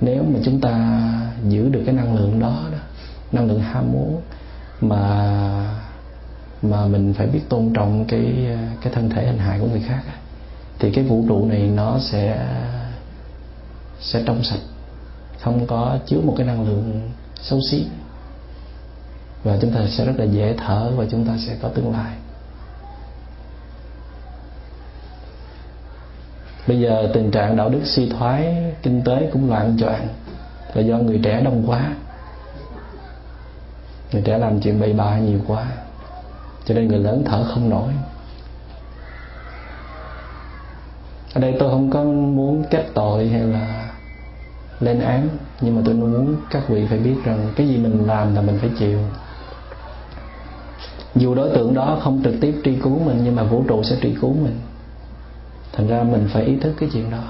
nếu mà chúng ta giữ được cái năng lượng đó, đó năng lượng ham muốn mà mà mình phải biết tôn trọng cái cái thân thể hình hài của người khác thì cái vũ trụ này nó sẽ sẽ trong sạch không có chứa một cái năng lượng xấu xí. Và chúng ta sẽ rất là dễ thở và chúng ta sẽ có tương lai. Bây giờ tình trạng đạo đức suy thoái, kinh tế cũng loạn choạng là do người trẻ đông quá. Người trẻ làm chuyện bậy bạ nhiều quá, cho nên người lớn thở không nổi. Ở đây tôi không có muốn kết tội hay là lên án, nhưng mà tôi muốn các vị phải biết rằng cái gì mình làm là mình phải chịu. Dù đối tượng đó không trực tiếp truy cứu mình, nhưng mà vũ trụ sẽ truy cứu mình thành ra mình phải ý thức cái chuyện đó.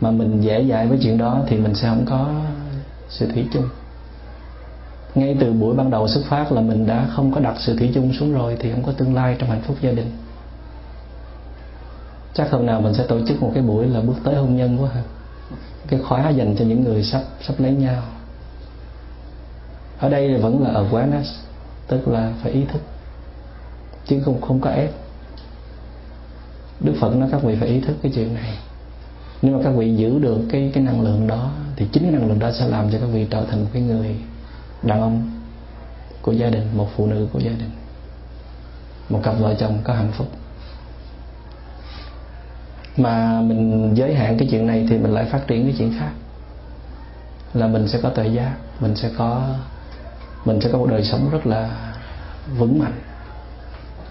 Mà mình dễ dãi với chuyện đó thì mình sẽ không có sự thủy chung. Ngay từ buổi ban đầu xuất phát là mình đã không có đặt sự thủy chung xuống rồi thì không có tương lai trong hạnh phúc gia đình. Chắc hôm nào mình sẽ tổ chức một cái buổi là bước tới hôn nhân quá ha. Cái khóa dành cho những người sắp sắp lấy nhau. Ở đây vẫn là awareness, tức là phải ý thức. Chứ không không có ép. Đức Phật nói các vị phải ý thức cái chuyện này. Nếu mà các vị giữ được cái cái năng lượng đó, thì chính cái năng lượng đó sẽ làm cho các vị trở thành một cái người đàn ông của gia đình, một phụ nữ của gia đình, một cặp vợ chồng có hạnh phúc. Mà mình giới hạn cái chuyện này thì mình lại phát triển cái chuyện khác. Là mình sẽ có tự giác, mình sẽ có, mình sẽ có một đời sống rất là vững mạnh.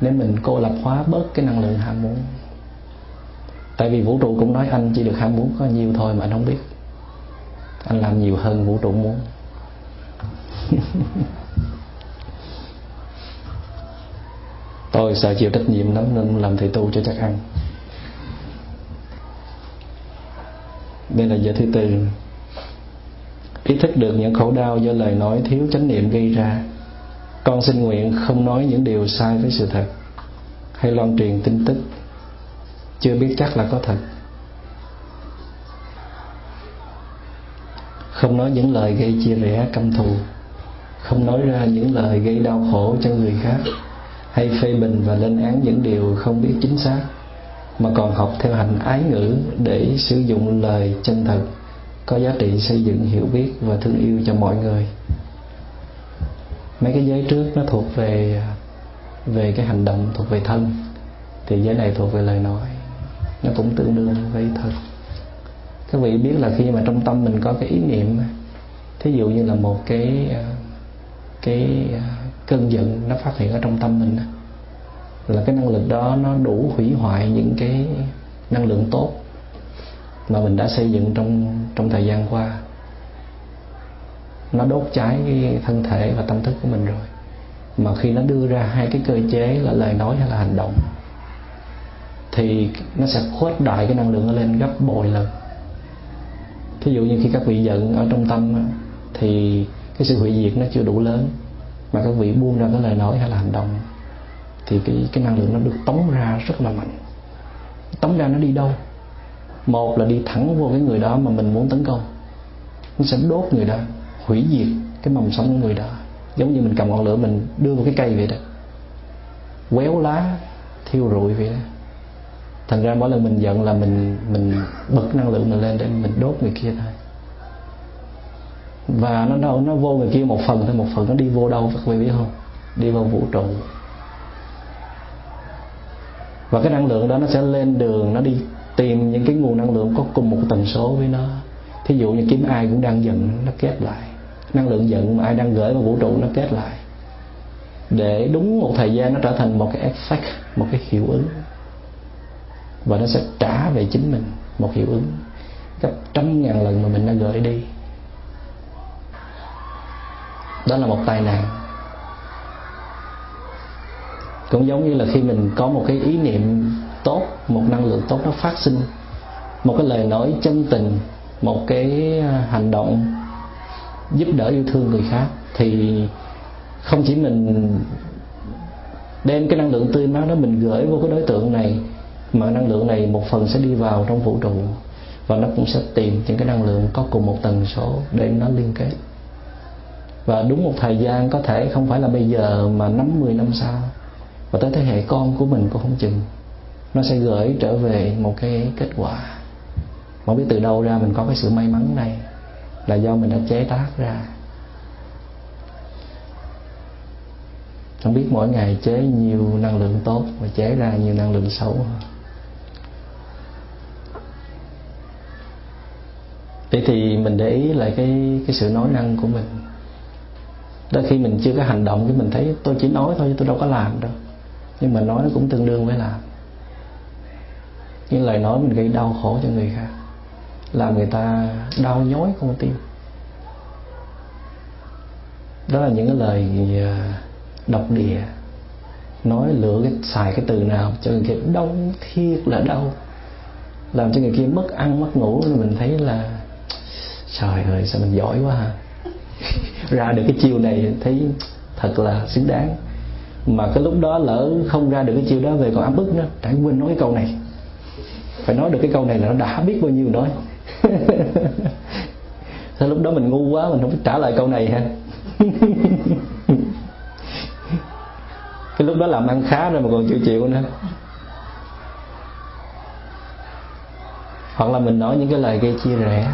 Nếu mình cô lập hóa bớt cái năng lượng ham muốn tại vì vũ trụ cũng nói anh chỉ được ham muốn có nhiều thôi mà anh không biết. Anh làm nhiều hơn vũ trụ muốn. *laughs* Tôi sợ chịu trách nhiệm lắm nên làm thầy tu cho chắc ăn. Đây là giờ thứ tư ý thức được những khổ đau do lời nói thiếu chánh niệm gây ra. Con xin nguyện không nói những điều sai với sự thật hay loan truyền tin tức chưa biết chắc là có thật. Không nói những lời gây chia rẽ căm thù. Không nói ra những lời gây đau khổ cho người khác. Hay phê bình và lên án những điều không biết chính xác. Mà còn học theo hành ái ngữ để sử dụng lời chân thật, có giá trị xây dựng hiểu biết và thương yêu cho mọi người. Mấy cái giới trước nó thuộc về về cái hành động, thuộc về thân. Thì giới này thuộc về lời nói nó cũng tương đương với thật. Các vị biết là khi mà trong tâm mình có cái ý niệm thí dụ như là một cái à, cái à, cơn giận nó phát hiện ở trong tâm mình là cái năng lực đó nó đủ hủy hoại những cái năng lượng tốt mà mình đã xây dựng trong trong thời gian qua. Nó đốt cháy cái thân thể và tâm thức của mình rồi. Mà khi nó đưa ra hai cái cơ chế là lời nói hay là hành động thì nó sẽ khuếch đại cái năng lượng nó lên gấp bội lần. Thí dụ như khi các vị giận ở trong tâm thì cái sự hủy diệt nó chưa đủ lớn, mà các vị buông ra cái lời nói hay là hành động, thì cái cái năng lượng nó được tống ra rất là mạnh. Tống ra nó đi đâu? Một là đi thẳng vô cái người đó mà mình muốn tấn công. Nó sẽ đốt người đó, hủy diệt cái mầm sống của người đó. Giống như mình cầm ngọn lửa mình đưa vào cái cây vậy đó. Quéo lá, thiêu rụi vậy đó thành ra mỗi lần mình giận là mình mình bật năng lượng mình lên để mình đốt người kia thôi. Và nó đâu nó vô người kia một phần thôi, một phần nó đi vô đâu, các vị biết không? Đi vào vũ trụ. Và cái năng lượng đó nó sẽ lên đường, nó đi tìm những cái nguồn năng lượng có cùng một tần số với nó. Thí dụ như kiếm ai cũng đang giận, nó kết lại. Năng lượng giận mà ai đang gửi vào vũ trụ nó kết lại. Để đúng một thời gian nó trở thành một cái effect, một cái hiệu ứng và nó sẽ trả về chính mình một hiệu ứng. Gấp trăm ngàn lần mà mình đã gửi đi. Đó là một tai nạn. Cũng giống như là khi mình có một cái ý niệm tốt, một năng lượng tốt nó phát sinh. Một cái lời nói chân tình, một cái à, hành động giúp đỡ yêu thương người khác, thì không chỉ mình đem cái năng lượng tươi mát đó mình gửi vô cái đối tượng này mà năng lượng này một phần sẽ đi vào trong vũ trụ, và nó cũng sẽ tìm những cái năng lượng có cùng một tần số để nó liên kết. Và đúng một thời gian có thể không phải là bây giờ, mà năm mười năm sau, và tới thế hệ con của mình cũng không chừng, nó sẽ gửi trở về một cái kết quả. Không biết từ đâu ra mình có cái sự may mắn này, là do mình đã chế tác ra. Không biết mỗi ngày chế nhiều năng lượng tốt và chế ra nhiều năng lượng xấu vậy thì mình để ý lại cái cái sự nói năng của mình. Đôi khi mình chưa có hành động thì mình thấy tôi chỉ nói thôi tôi đâu có làm đâu. Nhưng mà nói nó cũng tương đương với làm. Những lời nói mình gây đau khổ cho người khác, làm người ta đau nhói con tim. Đó là những cái lời à, độc địa. Nói lựa cái, xài cái từ nào cho người kia đau thiệt là đau. Làm cho người kia mất ăn, mất ngủ mình thấy là trời ơi, sao mình giỏi quá ha. *laughs* Ra được cái chiêu này thấy thật là xứng đáng. Mà cái lúc đó lỡ không ra được cái chiêu đó về còn ấm ức nữa tại quên nói cái câu này. Phải nói được cái câu này là nó đã biết bao nhiêu nói *laughs* Thế lúc đó mình ngu quá, mình không biết trả lời câu này ha. *laughs* Cái lúc đó làm ăn khá rồi mà còn chịu chịu nữa. Hoặc là mình nói những cái lời gây chia rẽ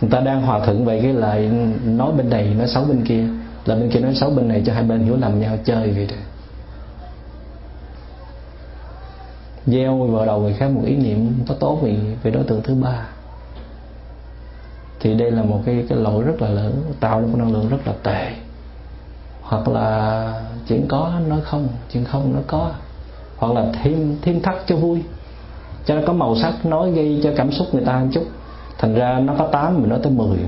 người ta đang hòa thuận về cái lời nói bên này, nói xấu bên kia. Là bên kia nói xấu bên này cho hai bên hiểu lầm nhau, chơi vậy đó. Gieo vào đầu người khác một ý niệm có tốt vì về đối tượng thứ ba. Thì đây là một cái cái lỗi rất là lớn, tạo ra một năng lượng rất là tệ. Hoặc là chuyện có nói không, chuyện không nó có. Hoặc là thêm thêm thắt cho vui. Cho nó có màu sắc, nói gây cho cảm xúc người ta một chút thành ra nó có 8 mình nói tới 10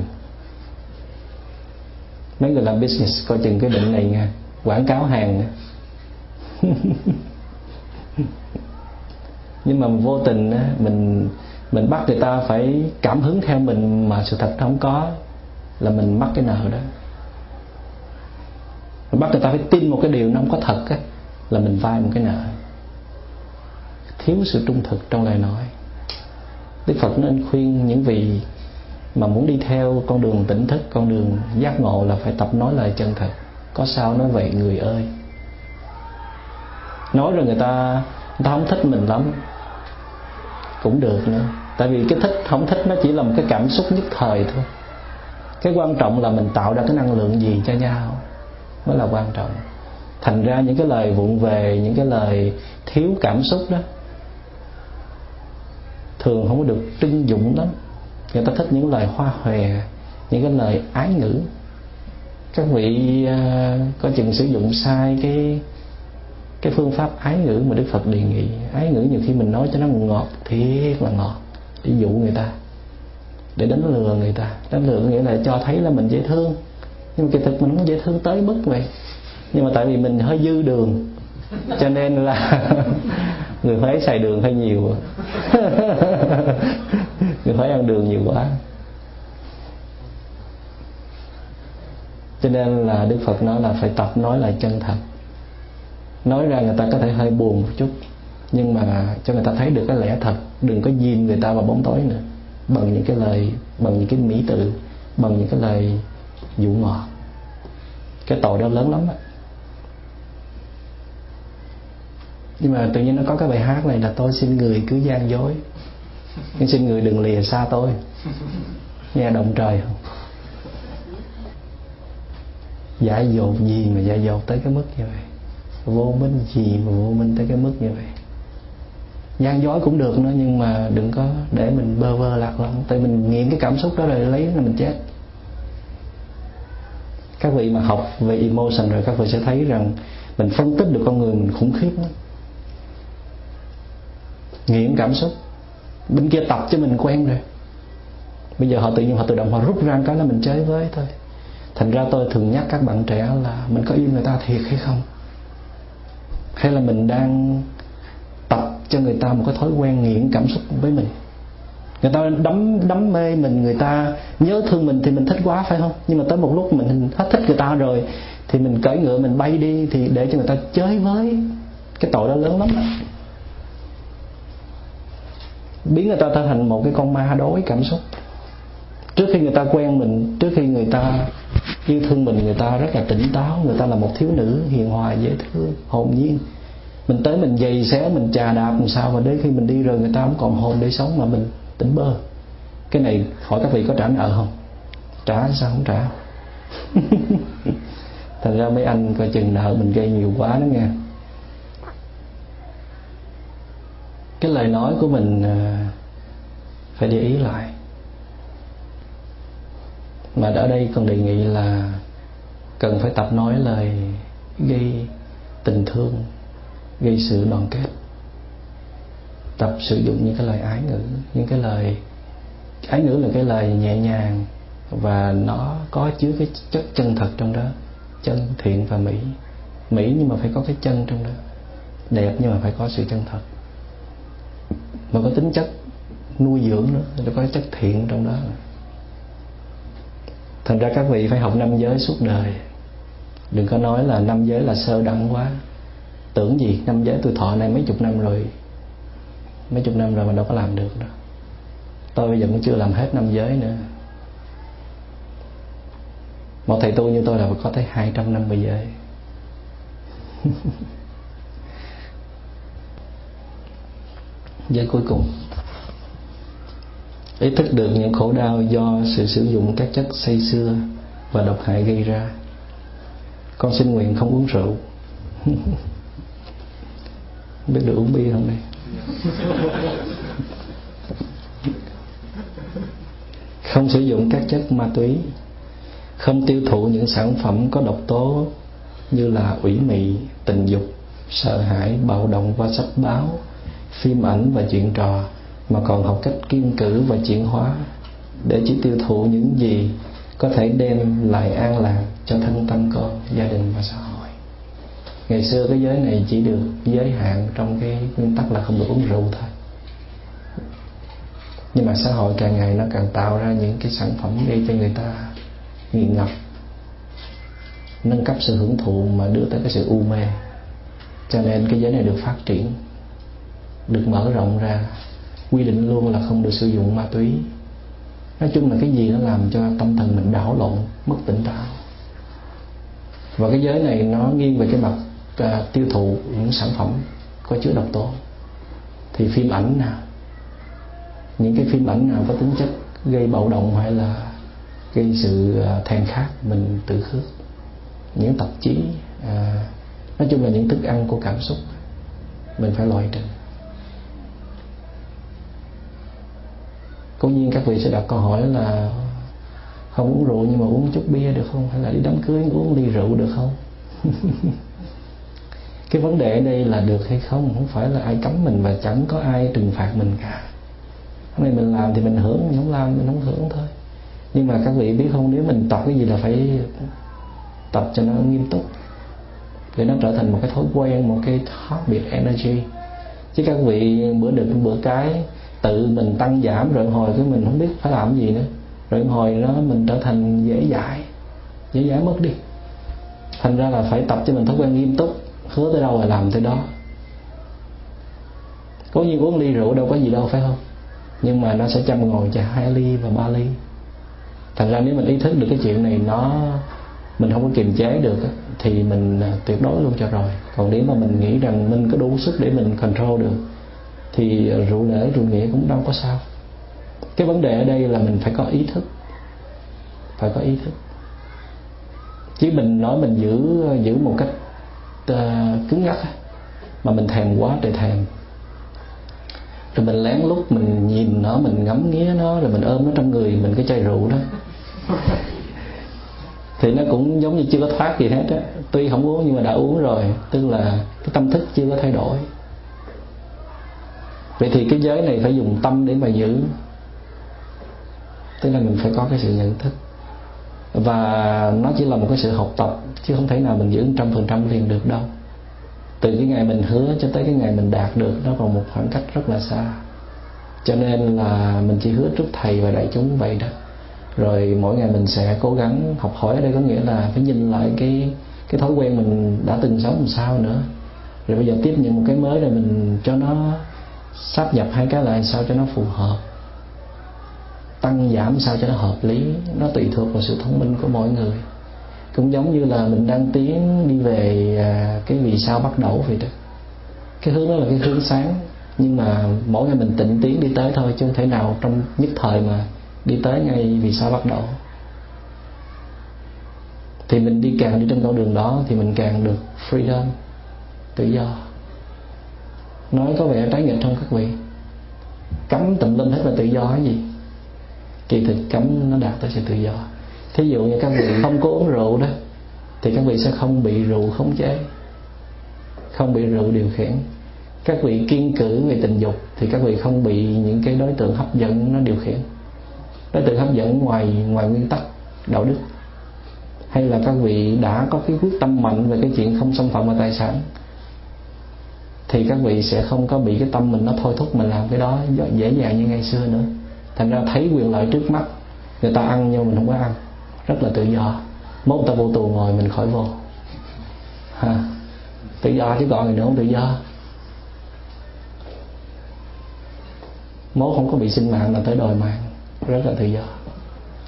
mấy người làm business coi chừng cái bệnh này nha, quảng cáo hàng *laughs* nhưng mà vô tình mình mình bắt người ta phải cảm hứng theo mình mà sự thật không có, là mình mắc cái nợ đó. Mình bắt người ta phải tin một cái điều nó không có thật á, là mình vay một cái nợ. Thiếu sự trung thực trong lời nói. Đức Phật nên khuyên những vị mà muốn đi theo con đường tỉnh thức, con đường giác ngộ là phải tập nói lời chân thật. Có sao nói vậy người ơi? Nói rồi người ta người ta không thích mình lắm. Cũng được nữa. Tại vì cái thích, không thích nó chỉ là một cái cảm xúc nhất thời thôi. Cái quan trọng là mình tạo ra cái năng lượng gì cho nhau mới là quan trọng. Thành ra những cái lời vụng về, những cái lời thiếu cảm xúc đó thường không có được trưng dụng lắm. Người ta thích những lời hoa hòe, những cái lời ái ngữ. Các vị à, có chừng sử dụng sai cái cái phương pháp ái ngữ mà Đức Phật đề nghị. Ái ngữ nhiều khi mình nói cho nó ngọt, thiệt là ngọt, để dụ người ta, để đánh lừa người ta. Đánh lừa nghĩa là cho thấy là mình dễ thương. Nhưng mà kỳ thực mình không dễ thương tới mức vậy. Nhưng mà tại vì mình hơi dư đường, cho nên là *laughs* người Huế xài đường hơi nhiều. *laughs* Người Huế ăn đường nhiều quá. Cho nên là Đức Phật nói là phải tập nói lại chân thật. Nói ra người ta có thể hơi buồn một chút, nhưng mà cho người ta thấy được cái lẽ thật, đừng có dìm người ta vào bóng tối nữa. Bằng những cái lời, bằng những cái mỹ tự, bằng những cái lời dụ ngọt. Cái tội đó lớn lắm á. Nhưng mà tự nhiên nó có cái bài hát này là tôi xin người cứ gian dối nhưng xin người đừng lìa xa tôi. Nghe động trời không? Dại dột gì mà dại dột tới cái mức như vậy? Vô minh gì mà vô minh tới cái mức như vậy? Gian dối cũng được nữa, nhưng mà đừng có để mình bơ vơ lạc lõng. Tại mình nghiện cái cảm xúc đó rồi lấy là mình chết. Các vị mà học về emotion rồi, các vị sẽ thấy rằng mình phân tích được con người mình khủng khiếp lắm nghiện cảm xúc. Bên kia tập cho mình quen rồi. Bây giờ họ tự nhiên họ tự động họ rút ra cái là mình chơi với thôi. Thành ra tôi thường nhắc các bạn trẻ là mình có yêu người ta thiệt hay không? Hay là mình đang tập cho người ta một cái thói quen nghiện cảm xúc với mình? Người ta đắm đắm mê mình, người ta nhớ thương mình thì mình thích quá, phải không? Nhưng mà tới một lúc mình hết thích người ta rồi thì mình cởi ngựa, mình bay đi thì để cho người ta chơi với. Cái tội đó lớn lắm đó biến người ta trở thành một cái con ma đối cảm xúc. Trước khi người ta quen mình, trước khi người ta yêu thương mình, người ta rất là tỉnh táo, người ta là một thiếu nữ hiền hòa, dễ thương, hồn nhiên. Mình tới mình giày xé, mình chà đạp làm sao mà đến khi mình đi rồi người ta không còn hồn để sống mà mình tỉnh bơ. Cái này hỏi các vị có trả nợ không? Trả sao không trả? *laughs* Thành ra mấy anh coi chừng nợ mình gây nhiều quá đó nha cái lời nói của mình ờ, phải để ý lại. Mà ở đây còn đề nghị là cần phải tập nói lời gây tình thương, gây sự đoàn kết. Tập sử dụng những cái lời ái ngữ, những cái lời, ái ngữ là cái lời nhẹ nhàng và nó có chứa cái chất chân thật trong đó. Chân thiện và mỹ. Mỹ nhưng mà phải có cái chân trong đó. Đẹp nhưng mà phải có sự chân thật mà có tính chất nuôi dưỡng nữa, nó có chất thiện trong đó. Thành ra các vị phải học năm giới suốt đời. Đừng có nói là năm giới là sơ đẳng quá. Tưởng gì, năm giới tôi thọ này mấy chục năm rồi. Mấy chục năm rồi mà đâu có làm được đâu. Tôi bây giờ cũng chưa làm hết năm giới nữa. Một thầy tu như tôi là có tới 250 giới. *laughs* giới cuối cùng. Ý thức được những khổ đau do sự sử dụng các chất say xưa và độc hại gây ra. Con xin nguyện không uống rượu. *laughs* Biết được uống bia không đây? *laughs* Không sử dụng các chất ma túy. Không tiêu thụ những sản phẩm có độc tố như là ủy mị, tình dục, sợ hãi, bạo động và sách báo phim ảnh và chuyện trò, mà còn học cách kiên cử và chuyển hóa để chỉ tiêu thụ những gì có thể đem lại an lạc cho thân tâm con, gia đình và xã hội. Ngày xưa cái giới này chỉ được giới hạn trong cái nguyên tắc là không được uống rượu thôi. Nhưng mà xã hội càng ngày nó càng tạo ra những cái sản phẩm gây cho người ta nghiện ngập, nâng cấp sự hưởng thụ mà đưa tới cái sự u mê. Cho nên cái giới này được phát triển được mở rộng ra. Quy định luôn là không được sử dụng ma túy. Nói chung là cái gì nó làm cho tâm thần mình đảo lộn mất tỉnh táo. Và cái giới này nó nghiêng về cái mặt à, tiêu thụ những sản phẩm có chứa độc tố. Thì phim ảnh nào? Những cái phim ảnh nào có tính chất gây bạo động hay là gây sự à, thèm khát mình tự khước? Những tạp chí à, nói chung là những thức ăn của cảm xúc mình phải loại trừ. Cố nhiên các vị sẽ đặt câu hỏi là không uống rượu nhưng mà uống chút bia được không? Hay là đi đám cưới, uống ly rượu được không? *laughs* Cái vấn đề ở đây là được hay không? Không phải là ai cấm mình và chẳng có ai trừng phạt mình cả. Hôm nay mình làm thì mình hưởng, mình không làm mình không hưởng thôi. Nhưng mà các vị biết không? Nếu mình tập cái gì là phải tập cho nó nghiêm túc. Để nó trở thành một cái thói quen, một cái habit energy. Chứ các vị bữa được bữa cái tự mình tăng giảm rồi hồi cái mình không biết phải làm gì nữa. Rồi hồi đó mình trở thành dễ dãi dễ dãi mất đi. Thành ra là phải tập cho mình thói quen nghiêm túc, hứa tới đâu là làm tới đó. Có như uống ly rượu đâu có gì đâu, phải không? Nhưng mà nó sẽ chăm ngồi cho hai ly và ba ly. Thành ra nếu mình ý thức được cái chuyện này, nó mình không có kiềm chế được thì mình à, tuyệt đối luôn cho rồi. Còn nếu mà mình nghĩ rằng mình có đủ sức để mình control được thì rượu lễ rượu nghĩa cũng đâu có sao. Cái vấn đề ở đây là mình phải có ý thức phải có ý thức. Chứ mình nói mình giữ giữ một cách uh, cứng ngắc mà mình thèm quá trời thèm. Rồi mình lén lút mình nhìn nó mình ngắm nghía nó rồi mình ôm nó trong người mình cái chai rượu đó. Thì nó cũng giống như chưa có thoát gì hết á. Tuy không uống nhưng mà đã uống rồi tức là cái tâm thức chưa có thay đổi vậy thì cái giới này phải dùng tâm để mà giữ. Tức là mình phải có cái sự nhận thức. Và nó chỉ là một cái sự học tập, chứ không thể nào mình giữ trăm phần trăm liền được đâu. Từ cái ngày mình hứa cho tới cái ngày mình đạt được, nó còn một khoảng cách rất là xa. Cho nên là mình chỉ hứa trước thầy và đại chúng vậy đó. Rồi mỗi ngày mình sẽ cố gắng học hỏi ở đây, có nghĩa là phải nhìn lại cái cái thói quen mình đã từng sống làm sao nữa. Rồi bây giờ tiếp nhận một cái mới rồi mình cho nó sắp nhập hai cái lại sao cho nó phù hợp? Tăng, giảm sao cho nó hợp lý? Nó tùy thuộc vào sự thông minh của mỗi người. Cũng giống như là mình đang tiến đi về à, cái vì sao bắt đầu vậy đó. Cái hướng đó là cái hướng sáng. Nhưng mà mỗi ngày mình tịnh tiến đi tới thôi, chứ không thể nào trong nhất thời mà đi tới ngay vì sao bắt đầu. Thì mình đi càng đi trên con đường đó, thì mình càng được freedom, tự do nói có vẻ trái nghịch trong các vị? Cấm tùm lum hết là tự do cái gì? Kỳ thực cấm nó đạt tới sự tự do. Thí dụ như các vị không có uống rượu đó, thì các vị sẽ không bị rượu khống chế, không bị rượu điều khiển. Các vị kiên cử về tình dục thì các vị không bị những cái đối tượng hấp dẫn nó điều khiển. Đối tượng hấp dẫn ngoài ngoài nguyên tắc, đạo đức. Hay là các vị đã có cái quyết tâm mạnh về cái chuyện không xâm phạm vào tài sản thì các vị sẽ không có bị cái tâm mình nó thôi thúc mình làm cái đó dễ dàng như ngày xưa nữa. Thành ra thấy quyền lợi trước mắt, người ta ăn nhưng mình không có ăn. Rất là tự do. Mốt ta vô tù ngồi, mình khỏi vô. Ha. Tự do chứ còn người nữa không tự do. Mốt không có bị sinh mạng là tới đòi mạng. Rất là tự do.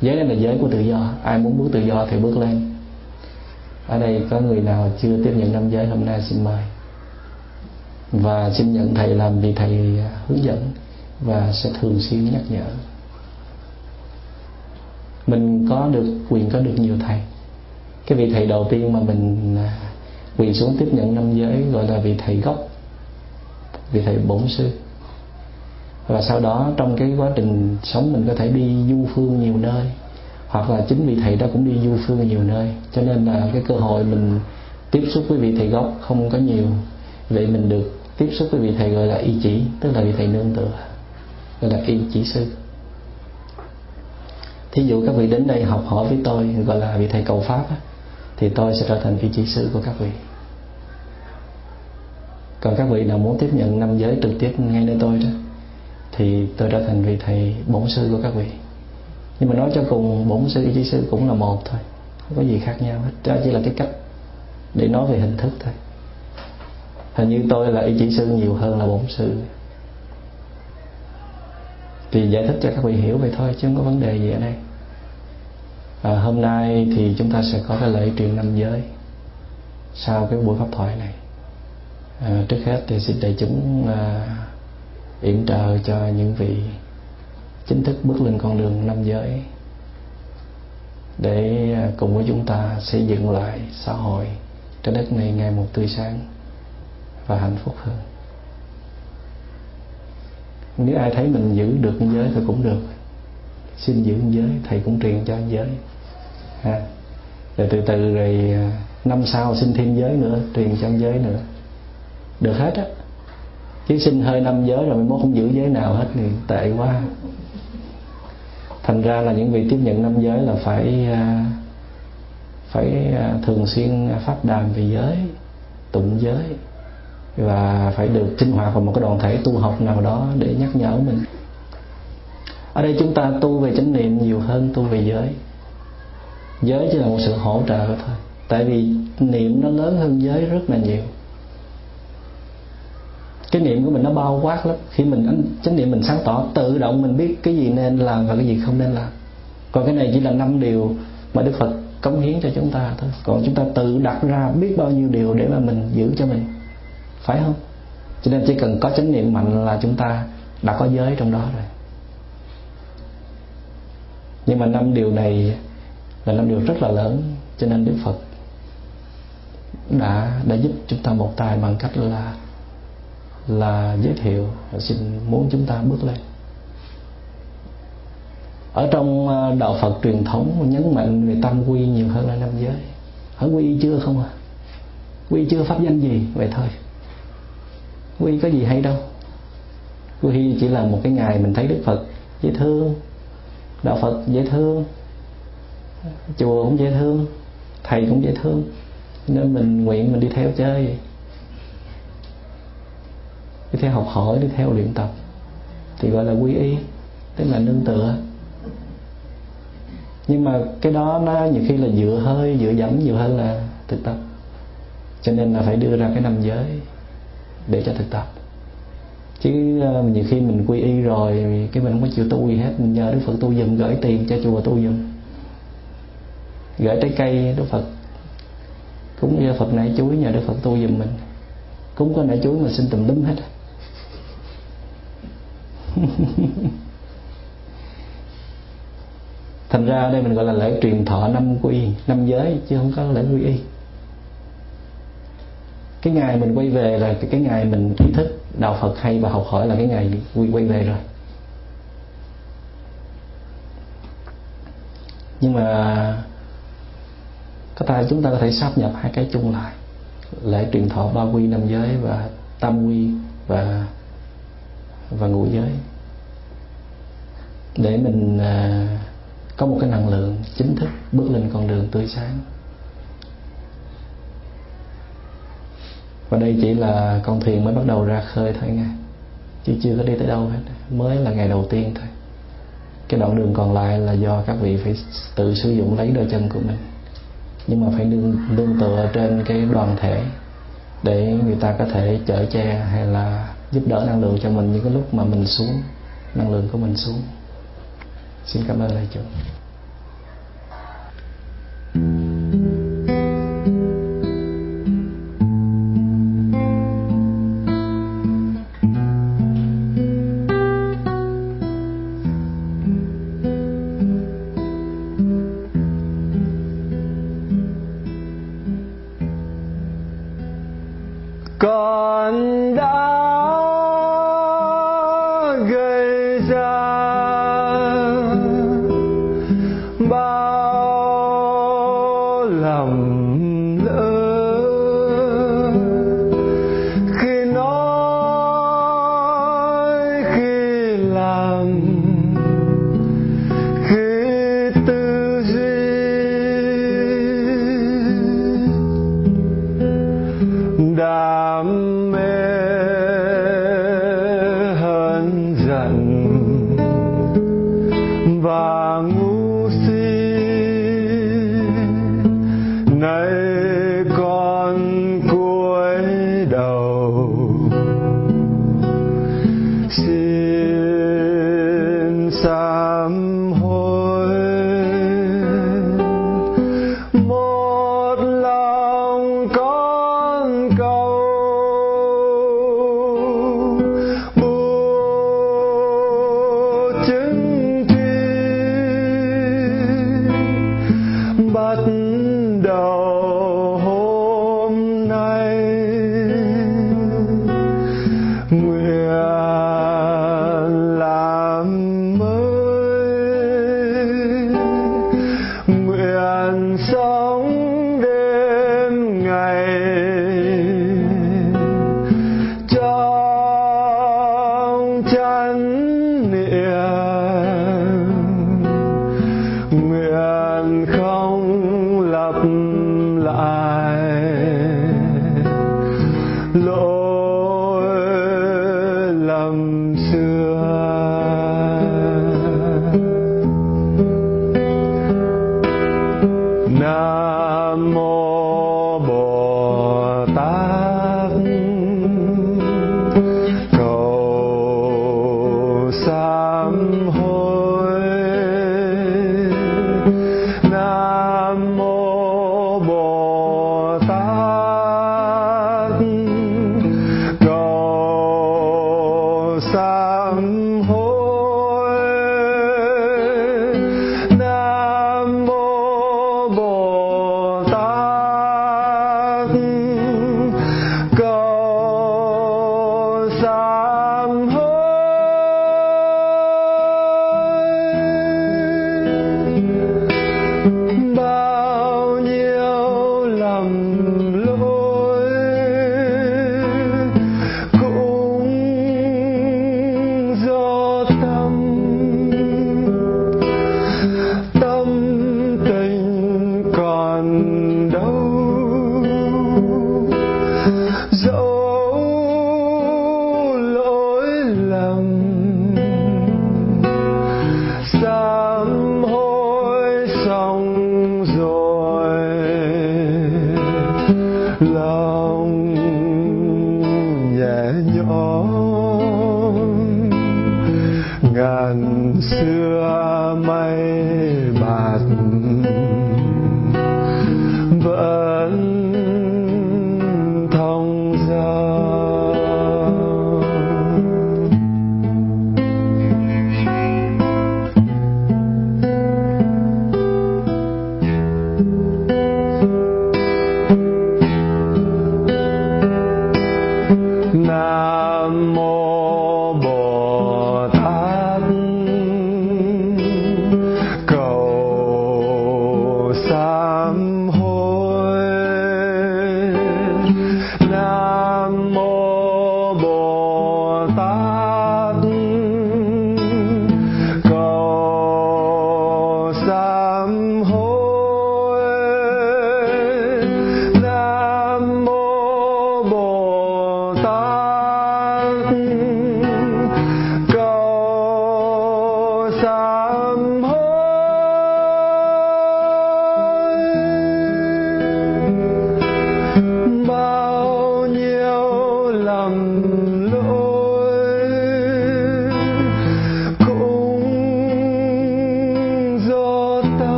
Giới này là giới của tự do. Ai muốn bước tự do thì bước lên. Ở đây có người nào chưa tiếp nhận năm giới? Hôm nay xin mời và xin nhận thầy làm vị thầy hướng dẫn và sẽ thường xuyên nhắc nhở. Mình có được quyền có được nhiều thầy. Cái vị thầy đầu tiên mà mình à, quỳ xuống tiếp nhận năm giới gọi là vị thầy gốc, vị thầy bổn sư. Và sau đó trong cái quá trình sống mình có thể đi du phương nhiều nơi, hoặc là chính vị thầy đó cũng đi du phương nhiều nơi. Cho nên là cái cơ hội mình tiếp xúc với vị thầy gốc không có nhiều. Vậy mình được tiếp xúc với vị thầy gọi là y chỉ, tức là vị thầy nương tựa, gọi là y chỉ sư. Thí dụ các vị đến đây học hỏi với tôi, gọi là vị thầy cầu pháp thì tôi sẽ trở thành y chỉ sư của các vị. Còn các vị nào muốn tiếp nhận năm giới trực tiếp ngay nơi tôi đó, thì tôi trở thành vị thầy bổn sư của các vị. Nhưng mà nói cho cùng, bổn sư, y chỉ sư cũng là một thôi, không có gì khác nhau hết. Đó chỉ là cái cách để nói về hình thức thôi hình như tôi là y chỉ sư nhiều hơn là bổn sư. Thì giải thích cho các vị hiểu vậy thôi chứ không có vấn đề gì ở đây. À, hôm nay thì chúng ta sẽ có cái lễ truyền năm giới sau cái buổi pháp thoại này. À, trước hết thì xin đại chúng à, yểm trợ cho những vị chính thức bước lên con đường năm giới để à, cùng với chúng ta xây dựng lại xã hội trái đất này ngày một tươi sáng và hạnh phúc hơn. Nếu ai thấy mình giữ được giới thì cũng được. Xin giữ giới, thầy cũng truyền cho giới. Ha rồi từ từ rồi à, năm sau xin thêm giới nữa, truyền cho giới nữa. Được hết á. Chứ xin hơi năm giới rồi mới không giữ giới nào hết thì tệ quá. Thành ra là những vị tiếp nhận năm giới là phải à, phải thường xuyên phát đàm về giới, tụng giới và phải được sinh hoạt vào một cái đoàn thể tu học nào đó để nhắc nhở mình. Ở đây chúng ta tu về chánh niệm nhiều hơn tu về giới. Giới chỉ là một sự hỗ trợ thôi. Tại vì niệm nó lớn hơn giới rất là nhiều. Cái niệm của mình nó bao quát lắm. Khi mình chánh niệm mình sáng tỏ, tự động mình biết cái gì nên làm và cái gì không nên làm. Còn cái này chỉ là năm điều mà đức phật cống hiến cho chúng ta thôi. Còn chúng ta tự đặt ra biết bao nhiêu điều để mà mình giữ cho mình phải không? Cho nên chỉ cần có chánh niệm mạnh là chúng ta đã có giới trong đó rồi. Nhưng mà năm điều này là năm điều rất là lớn, cho nên đức phật đã đã giúp chúng ta một tài bằng cách là là giới thiệu, xin muốn chúng ta bước lên. Ở trong ờ, đạo Phật truyền thống, nhấn mạnh về tâm quy nhiều hơn là năm giới. Ở quy chưa không à? Quy chưa pháp danh gì? Vậy thôi quy có gì hay đâu. Quy chỉ là một cái ngày mình thấy đức phật dễ thương, đạo phật dễ thương, chùa cũng dễ thương, thầy cũng dễ thương. Nên mình nguyện mình đi theo chơi. Đi theo học hỏi, đi theo luyện tập. Thì gọi là quy y, tức là nương tựa. Nhưng mà cái đó nó nhiều khi là dựa hơi, dựa dẫm nhiều hơn là thực tập. Cho nên là phải đưa ra cái năm giới để cho thực tập. Chứ ờ, nhiều khi mình quy y rồi cái mình không có chịu tu gì hết, mình nhờ đức phật tu dùm gửi tiền cho chùa tu dùm gửi trái cây đức phật. Cúng cho phật nãy chuối nhờ đức phật tu dùm mình. Cúng có nãy chuối mà xin tùm lum hết. *laughs* Thành ra đây mình gọi là lễ truyền thọ năm quy, năm giới, chứ không có lễ quy y cái ngày mình quay về là cái ngày mình ý thức đạo Phật hay và học hỏi là cái ngày quy quay về rồi. Nhưng mà có thể chúng ta có thể sắp nhập hai cái chung lại, lễ truyền thọ ba quy năm giới và tam quy và và ngũ giới. Để mình à, có một cái năng lượng chính thức bước lên con đường tươi sáng. Và đây chỉ là con thuyền mới bắt đầu ra khơi thôi nghe chứ chưa có đi tới đâu hết. Mới là ngày đầu tiên thôi. Cái đoạn đường còn lại là do các vị phải tự sử dụng lấy đôi chân của mình. Nhưng mà phải nương nương tựa trên cái đoàn thể để người ta có thể chở che hay là giúp đỡ năng lượng cho mình những cái lúc mà mình xuống, năng lượng của mình xuống. Xin cảm ơn lại chúng